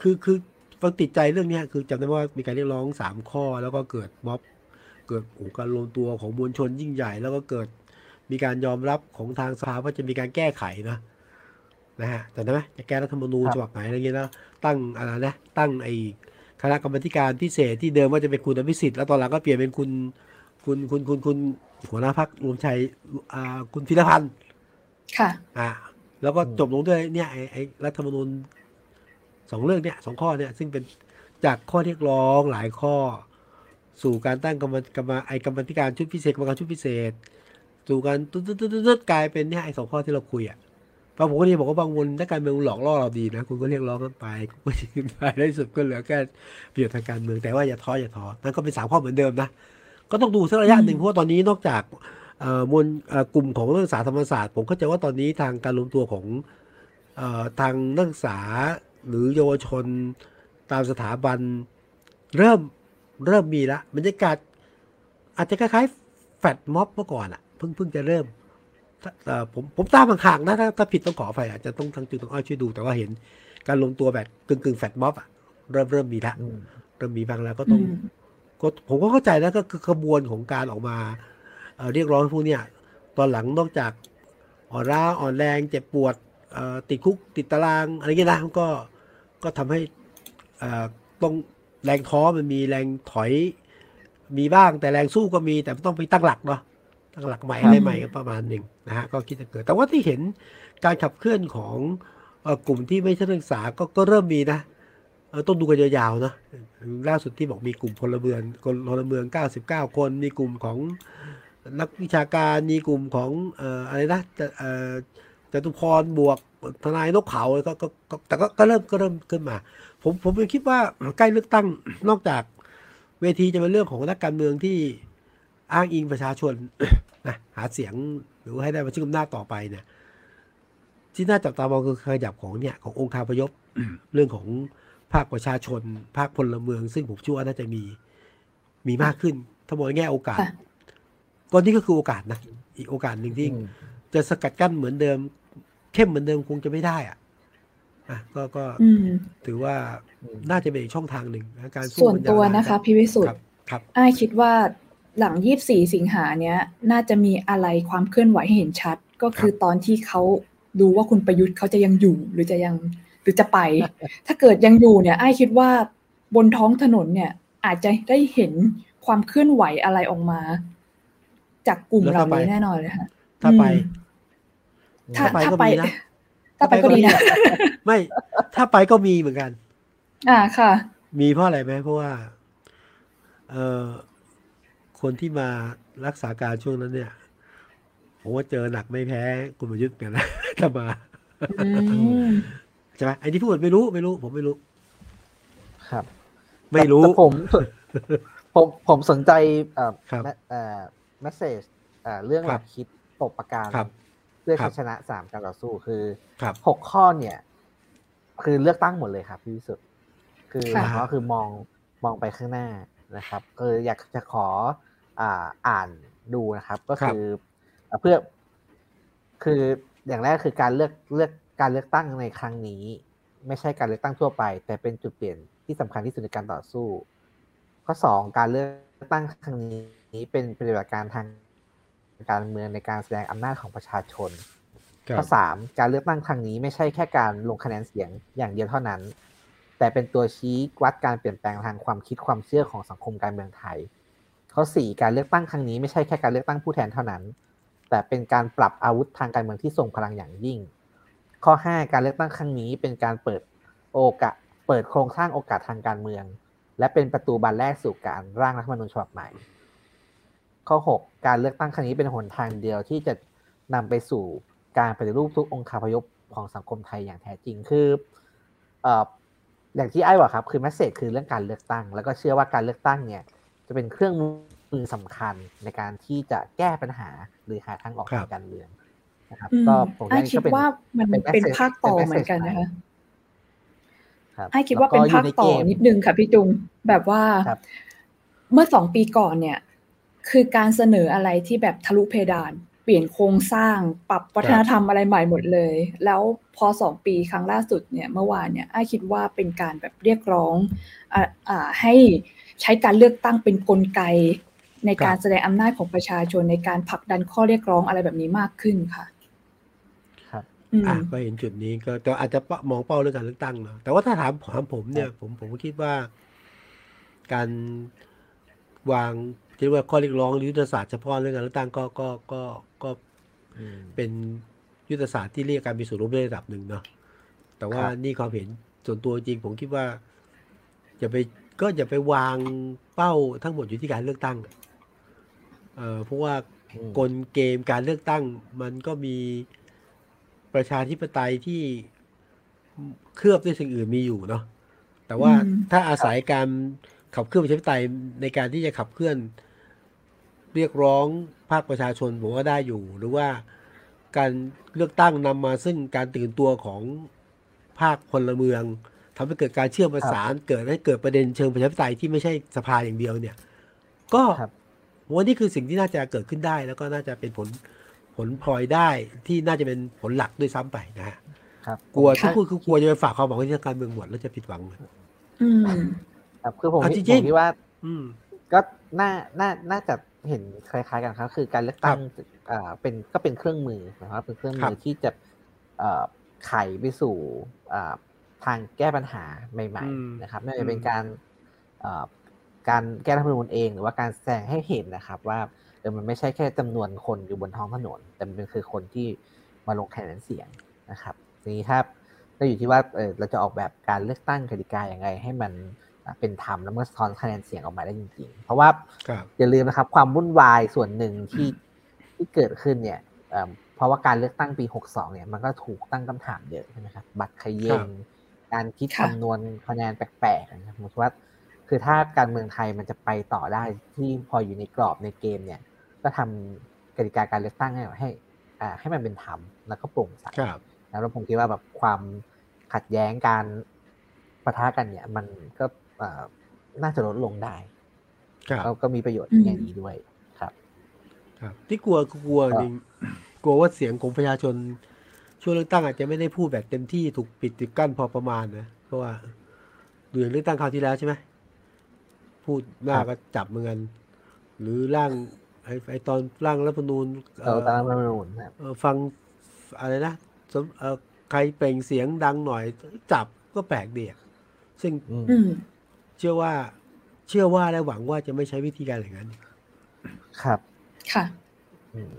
คือคือฟังติดใจเรื่องเนี้ยคือจำได้ว่ามีการเรียกร้องสามข้อ แล้วก็เกิดม็อบ เกิดโอ้โหการรวมตัวของมวลชนยิ่งใหญ่ แล้วก็เกิดมีการยอมรับของทางสภาว่าจะมีการแก้ไขนะนะฮะแต่ได้ไหมจะแก้รัฐธรรมนูญครับฉบับไหนอะไรเงี้ยนะตั้งอะไรนะตั้งไอ้คณะกรรมาธิการพิเศษที่เดิมว่าจะเป็นคุณอภิสิทธิ์แล้วตอนหลังก็เปลี่ยนเป็นคุณคุณคุณคุณคุณหัวหน้าพักรวมชัยอ่าคุณพิรพันธ์ค่ะ อ่า แล้วก็อืมจบลงด้วยเนี่ยไอ้ไอ้รัฐธรรมนูญสองเรื่องเนี่ยสองข้อเนี่ยซึ่งเป็นจากข้อเรียกร้องหลายข้อ สู่การตั้งกรรมกรรมไอ้กรรมาธิการชุดพิเศษกรรมการชุดพิเศษ สู่การตุ๊ดตุ๊ดตุ๊ดตุ๊ดกลายเป็นเนี่ยไอ้สองข้อที่เราคุยอะเพราะผมก็เลยบอกว่าบางวนถ้าการเมืองหลอกล่อเราดีนะคุณก็เรียกร้องกันไปคุณก็ยืนไปในที่สุดก็เหลือแค่ประโยชน์ทางการเมืองแต่ว่าอย่าท้ออย่าท้อนั่นก็เป็นสามข้อเหมือนเดิมนะก็ต้องดูสักระยะหนึ่งอืมเพราะว่าตอนนี้นอกจากเอ่อ มวลเอ่อกลุ่มของนักศึกษาธรรมศาสตร์ ผมเข้าใจว่าตอนนี้ทางการรวมตัวของเอ่อทางนักศึกษาหรือเยาวชนตามสถาบันเริ่มเริ่มมีละบรรยากาศอาจจะคล้ายๆแฟดม็อบเมื่อก่อนอะเพิ่งเพิ่งจะเริ่มถ้าเอ่อผมผมตามห่างๆนะถ้าถ้าผิดต้องขออภัยอาจจะต้องทางจุดต้องอ้อยช่วยดูแต่ว่าเห็นการรวมตัวแบบกึ่งกึ่งๆแฟดม็อบอะเริ่มเริ่มมีละอืมเริ่มมีบ้างแล้วก็อืต้องมก็ผมก็เข้าใจนะก็คือขบวนของการออกมา เอ่อเรียกร้องให้พวกเนี้ยตอนหลังนอกจากอ่อนล้าอ่อนแรงเจ็บปวดเอ่อติดคุกติดตารางอะไรเงี้ยนะมันก็ก็ทำให้เอ่อต้องแรงท้อมันมีแรงถอยมีบ้างแต่แรงสู้ก็มีแต่ต้องไปตั้งหลักเนาะตั้งหลักใหม่อะไรใหม่กันประมาณหนึ่งนะฮะก็คิดจะเกิด แต่ว่าที่เห็นการขับเคลื่อนของเอ่อกลุ่มที่ไม่ใช่นักศึกษาก็ก็เริ่มมีนะเออต้องดูกันยาวๆนะล่าสุดที่บอกมีกลุ่มพลเมืองคนพลเมือง 99 คน มีกลุ่มของ นักวิชาการมีกลุ่มของเอ่ออะไรนะจะเอ่อจตุพรบวกทนายนกเขาก็ก็แต่ก็ก็เริ่มก็เริ่มขึ้นมา ผมผมคิดว่าใกล้เลือกตั้งนอกจากเวทีจะเป็นเรื่องของนักการเมืองที่อ้างอิงประชาชนนะหาเสียงหรือว่าให้ได้มาชิงอำนาจต่อไปเนี่ยที่น่าจับตามองคือขยับของเนี่ยขององค์คาพยพเรื่องของภาคประชาชนภาคพลเมือง ซึ่งผมเชื่อว่าน่าจะมีมีมากขึ้น ถ้ามองแง่โอกาส ค่ะก็นี่ก็คือโอกาสนะ อีกโอกาสหนึ่งที่อืมจะสกัดกั้นเหมือนเดิม เข้มเหมือนเดิมคงจะไม่ได้อะอะก็ก็อืมถือว่าอืมน่าจะเป็นอีกช่องทางหนึ่งนะการสู้ส่วนมัยาตัวานะคะรับพี่วิสุทครัธ์บครับอ้ายคิดว่าหลัง24สิงหาเนี้ย น่าจะมีอะไรความเคลื่อนไหวให้เห็นชัด ก็คือตอนที่เขาดูว่าคุณประยุทธ์เขาจะยังอยู่หรือจะยังหรือจะไป ถ้าเกิดยังอยู่เนี่ยอ้ายคิดว่าบนท้องถนนเนี่ย อาจจะได้เห็นความเคลื่อนไหวอะไรออกมา จากกลุ่มแล้วเหล่าถ้าไปนี้แน่นอนเลยค่ะถ้าไปอืมถ้าถ้าถ้าไปไปก็มีนะถ้าไปก็ดีนะไม่ ถ้าไปก็มีเหมือนกัน อ่าค่ะ มีเพราะอะไรไหมเพราะว่า เอ่อคนที่มารักษาการช่วงนั้นเนี่ยผมว่าเจอหนักไม่แพ้คุณประยุทธ์เหมือนกันนะถ้ามาอืมใช่ไหมไอ้ที่พูดไม่รู้ไม่รู้ ผมไม่รู้ ครับ ไม่รู้แต่ผมผมผมสนใจเอ่อครับแมเอ่อแมสเซจเอ่อเรื่องคหรัลับกคิดตกประการครับเพื่อครัชับยชนะสามการต่อสู้คือครับหกข้อเนี่ย คือเลือกตั้งหมดเลยครับพี่วิสุทธ์คือค่ะก็คือมองมองไปข้างหน้านะครับเอออยากจะขออ่าอ่านดูนะครับ ก็คืออะเพื่อคืออย่างแรกคือการเลือกเลือกการเลือกตั้งในครั้งนี้ ไม่ใช่การเลือกตั้งทั่วไป แต่เป็นจุดเปลี่ยนที่สำคัญที่สุดในการต่อสู้ ข้อสองการเลือกตั้งครั้งนี้ เป็นปฏิบัติการทางการเมืองในการแสดงอำนาจของประชาชนครับข้อสามการเลือกตั้งครั้งนี้ไม่ใช่แค่การลงคะแนนเสียงอย่างเดียวเท่านั้น แต่เป็นตัวชี้วัดการเปลี่ยนแปลงทางความคิดความเชื่อของสังคมการเมืองไทย ข้อสี่การเลือกตั้งครั้งนี้ไม่ใช่แค่การเลือกตั้งผู้แทนเท่านั้น แต่เป็นการปรับอาวุธทางการเมืองที่ทรงพลังอย่างยิ่ง ข้อห้าการเลือกตั้งครั้งนี้เป็นการเปิดโอกาสเปิดโครงสร้างโอกาสทางการเมือง และเป็นประตูบานแรกสู่การร่างรัฐธรรมนูญฉบับใหม่ ข้อ 6 การเลือกตั้งครั้งนี้เป็นหนทางเดียวที่จะนำไปสู่การปฏิรูปทุกองค์คาพยพของสังคมไทยอย่างแท้จริงคือเอ่ออย่างที่ไอ้บอกครับคือแมสเซจคือเรื่องการเลือกตั้ง แล้วก็เชื่อว่าการเลือกตั้งเนี่ยจะเป็นเครื่องมือสำคัญในการที่จะแก้ปัญหาหรือหาทางออกครัทาบงการเมืองนะครับอืมก็ผมอ้ายนี่คิดก็เป็นว่ามันเป็นเป็น message ภาคต่อเป็นเหมือนกัน message นะคะครับไอ้คิดว่าเป็นแล้วก็ภาคต่ออยู่ในเกมนิดนึงค่ะพี่จุงแบบว่าครับเมื่อสองปีก่อนเนี่ย คือการเสนออะไรที่แบบทะลุเพดาน เปลี่ยนโครงสร้างปรับวัฒนธรรมอะไรใหม่หมดเลย แล้วพอสองปีครั้งล่าสุดเนี่ยเมื่อวานเนี่ยไอ้คิดว่าเป็นการแบบเรียกร้องอ่าอ่าให้ใช้การเลือกตั้งเป็นกลไก ในการครับแสดงอำนาจของประชาชนในการผลักดันข้อเรียกร้องอะไรแบบนี้มากขึ้นค่ะครับอืมอะก็เห็นจุดนี้ก็แต่อาจจะมองเป้าเรื่องการเลือกตั้งเนาะแต่ว่าถ้าถามถามผมเนี่ย ผมผมก็คิดว่า การวาง เรียกว่าข้อเรียกร้องหรือยุทธศาสตร์เฉพาะเรื่องการเลือกตั้งก็ก็ก็ก็อืมเป็นยุทธศาสตร์ที่เรียกการมีส่วนร่วมในระดับหนึ่งเนาะแต่ว่าครับนี่ความเห็นส่วนตัวจริงผมคิดว่าอย่าไปก็อย่าไปวางเป้าทั้งหมดอยู่ที่การเลือกตั้งเอ่อเพราะว่าอืมกลเกมการเลือกตั้ง มันก็มีประชาธิปไตยที่เคลือบด้วยสิ่งอื่นมีอยู่เนาะแต่ว่าอืมถ้าอาศัยการขับเคลื่อนประชาธิปไตยในการที่จะขับเคลื่อน เรียกร้องภาคประชาชนผมว่าได้อยู่ หรือว่าการเลือกตั้งนำมาซึ่งการตื่นตัวของภาคพลเมืองทำให้เกิดการเชื่อมประสานเกิดให้เกิดประเด็นเชิงประชาธิปไตยที่ไม่ใช่สภาอย่างเดียวเนี่ย ก็ครับผมว่านี่คือสิ่งที่น่าจะเกิดขึ้นได้ แล้วก็น่าจะเป็นผลผลพลอยได้ที่น่าจะเป็นผลหลักด้วยซ้ำไปนะฮะครับกลัวค่ะที่พูดคือกลัวจะไปฝากความหวังไว้ที่ทางการเมืองหมดแล้วจะผิดหวังอืมครับคือผมเอาคิดจริงๆผมคิดว่า อืม ก็น่าน่าน่าจะ เห็นคล้ายๆกันครับ คือการเลือกตั้งเอ่อเป็นก็เป็นเครื่องมือนะครับ เป็นเครื่องครัมือบที่จะเอ่อไขไปสู่เอ่อทางแก้ปัญหาใหม่อืมๆนะครับไม่ว่าจะเป็นอืมการเอ่อการแก้รัฐธรรมนูญเอง หรือว่าการแสดงให้เห็นนะครับ ว่าเออมันไม่ใช่แค่จำนวนคนอยู่บนท้องถนน แต่มันเป็นคือคนที่มาลงคะแนนเสียงนะครับทีนี้ถ้าก็อยู่ที่ว่าเออเราจะออกแบบการเลือกตั้งกติกาอย่างไรให้มันอะ เป็นธรรมแล้วมันสะท้อนคะแนนเสียงออกมาได้จริงๆ เพราะว่าครับอย่าลืมนะครับ ความวุ่นวายส่วนหนึ่งที่ที่เกิดขึ้นเนี่ยเอ่อเพราะว่าการเลือกตั้งปี 62 เนี่ยมันก็ถูกตั้งคำถามเยอะใช่ไหมครับบัตรเขยครังบการคิดค่ะคำนวณคะแนนแปลกๆนะครับผมคิดว่า คือถ้าการเมืองไทยมันจะไปต่อได้ที่พออยู่ในกรอบในเกมเนี่ย ก็ทำกติกาการเลือกตั้งให้ให้อ่าให้มันเป็นธรรมแล้วก็โปร่งใสครับแล้วผมคิดว่าแบบความขัดแย้งการปะทะกันเนี่ย มันก็เอ่อ น่าจะลดลงได้ครับก็ก็มีประโยชน์อืมในแง่นี้ด้วยครับ ครับ ที่กลัวกลัวจริงกลัวว่าเสียงของประชาชนช่วงเลือกตั้งอาจจะไม่ได้พูดแบบเต็มที่ถูกปิดติดกั้นพอประมาณนะเพราะว่าดูอย่างเลือกตั้งคราวที่แล้วใช่ไหมพูดมากก็จับเหมือนกันหรือร่างไอ้ไอ้ตอนร่างรัฐธรรมนูญเออตามรัฐธรรมนูญครับเอ่อฟังอะไรนะสมเอ่อใครเปล่งเสียงดังหน่อยจับก็แปลกเดียซึ่งอืมอืม เชื่อว่า เชื่อว่าและหวังว่าจะไม่ใช้วิธีการอย่างนั้น ครับ ค่ะอืม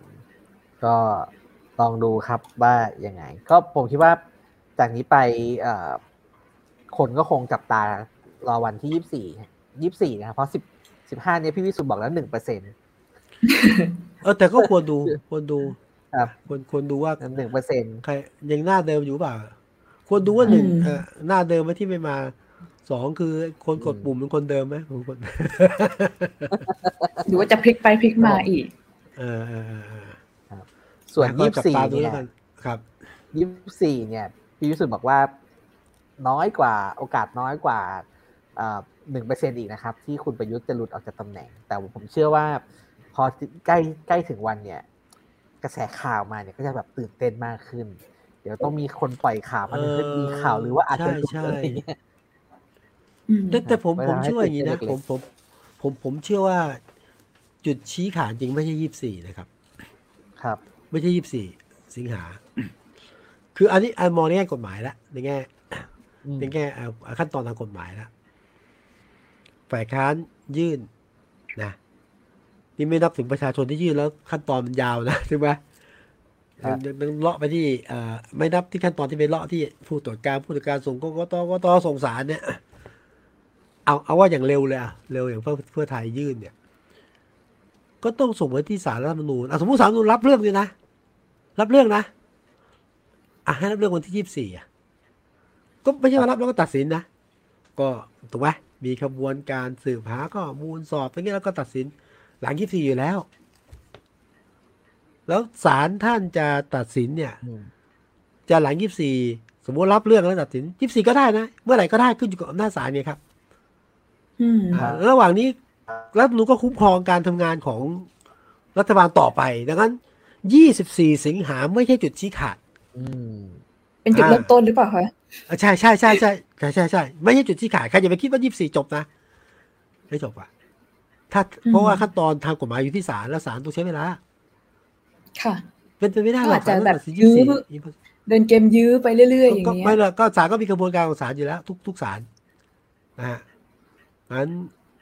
ก็ลองดูครับว่ายังไง ก็ผมคิดว่าจากนี้ไปเอ่อคนก็คงจับตารอวันที่ยี่สี่ยี่สี่นะครับเพราะสิบสิบห้าเนี่ยพี่วิสุทธ์บอกแล้วหนึ่งเปอร์เซ็นต์เออแต่ก็ควรดูควรดู ครับควรควรดูว่าหนึ่งเปอร์เซ็นต์ใครยังหน้าเดิมอยู่เปล่า ควรดูว่าหนึ่งอืมเอ่อหน้าเดิมไหมที่ไม่มา สองคือคนกดปุ่มเป็นคนเดิมไหมผมคนหรือว่าจะพลิกไปพลิกมาอีกเออเออเออเออส่วนก็ยี่จับสี่ตาดูเนี่แล้วยกันครับยี่สี่เนี่ยพี่วิสุทธ์บอกว่าน้อยกว่าโอกาสน้อยกว่าหนึ่งเปอร์เซ็นอีกนะครับ ที่คุณประยุทธ์จะหลุดออกจากตำแหน่ง แต่ผมเชื่อว่า พอใกล้ใกล้ถึงวันเนี่ย กระแสข่าวมาเนี่ยก็จะแบบตื่นเต้นมากขึ้น เดี๋ยวต้องมีคนปล่อยข่าวมาเออมีข่าวหรือว่าอาจจะหลุดใช่อะไรอย่างเงี้ยอืม แต่แต่ผมเวลาผมให้เชื่อว่าอย่างนี้นะตื่นเต้นเล็กๆผมผมผมผมเชื่อว่าจุดชี้ขาดจริงไม่ใช่ยี่สิบสี่นะครับ ครับ ไม่ใช่ยี่สิบสี่สิงหา คืออันนี้อันมองในแง่กฎหมายแล้วในแง่อืมในแง่เอ่อขั้นตอนทางกฎหมายแล้วฝ่ายค้านยื่นนะนี่ไม่นับถึงประชาชนที่ยื่นแล้วขั้นตอนมันยาวนะใช่ไหมยังยังยังเลาะไปที่เอ่อไม่นับที่ขั้นตอนที่ไปเลาะที่ผู้ตรวจการผู้ตรวจการส่งกกตกตส่งสารเนี่ย เอาเอาว่าอย่างเร็วเลยอะเร็วอย่างเพื่อเพื่อไทยยื่นเนี่ย ก็ต้องส่งไปที่ศาลรัฐธรรมนูญอะสมมติศาลรัฐธรรมนูญรับเรื่องเลยนะ รับเรื่องนะอะให้รับเรื่องวันที่ยี่สิบสี่อะก็ไม่ใช่ว่ารับแล้วก็ตัดสินนะ ก็ถูกไหมมีขบวนการสืบหาข้อมูลสอบอย่างเงี้ยแล้วก็ตัดสิน หลังยี่สิบสี่อยู่แล้ว แล้วศาลท่านจะตัดสินเนี่ยอืมจะหลังยี่สิบสี่สมมติรับเรื่องแล้วตัดสินยี่สิบสี่ก็ได้นะ เมื่อไหร่ก็ได้ขึ้นอยู่กับอำนาจศาลเนี่ยครับอืมค รับระหว่างนี้รัฐธรรมนูญก็คุ้มครองการทำงานของรัฐบาลต่อไป ดังนั้น 24 สิงหาไม่ใช่จุดชี้ขาดอืมเป็นจุดอ่าเริ่มต้นหรือเปล่าคะอะใช่ใช่ใช่ใช่ใช่ใช่ใช่ไม่ใช่จุดชี้ขาดใครอย่าไปคิดว่า 24 จบนะ ไม่จบอะถ้าเพราะว่าขั้นตอนทางกฎหมายอยู่ที่ศาลแล้วศาลต้องใช้เวลา ค่ะ เป็นไปไม่ได้หรอกอาจจะศลแบบตัดสินยื้อ24เดินเกมยื้อไปเรื่อยๆอย่างก็เงี้ยไม่ละก็ศาลก็มีกระบวนการของศาลอยู่แล้ว ทุกทุกศาลนะฮะ งั้น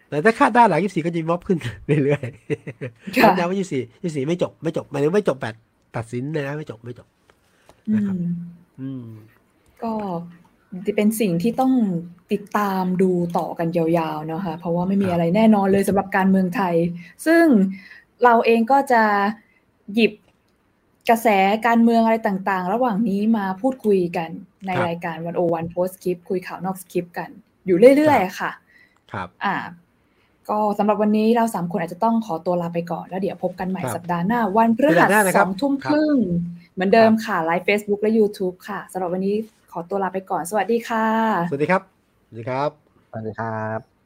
แต่ถ้าคาดได้หลัง24ก็จะมีม็อบขึ้นเรื่อยๆค่ะย้ำว่า24 24ไม่จบไม่จบหมายถึงไม่จบแบบตัดสินเลยนะไม่จบไม่จบอืนะครับมอืม ก็จะเป็นสิ่งที่ต้องติดตามดูต่อกันยาวๆนะคะเพราะว่าไม่มีครับอะไรแน่นอนเลยสำหรับการเมืองไทย ซึ่งเราเองก็จะหยิบกระแสการเมืองอะไรต่างๆ ระหว่างนี้มาพูดคุยกันในรายการวันโอวันโพสคลิปคุยข่าวนอกสคริปต์กันอยู่เรื่อยๆค่ะ ครับอ่าก็สำหรับวันนี้เราสามคนอาจจะต้องขอตัวลาไปก่อน แล้วเดี๋ยวพบกันใหม่ครับสัปดาห์หน้า วันพฤหัสสัปดาห์หน้านะสครัอบงทุ่มครับครึ่ง เหมือนเดิมครับค่ะ ไลฟ์ Facebook และ YouTube ค่ะสำหรับวันนี้ขอตัวลาไปก่อน สวัสดีค่ะ สวัสดีครับ สวัสดีครับ สวัสดีครับ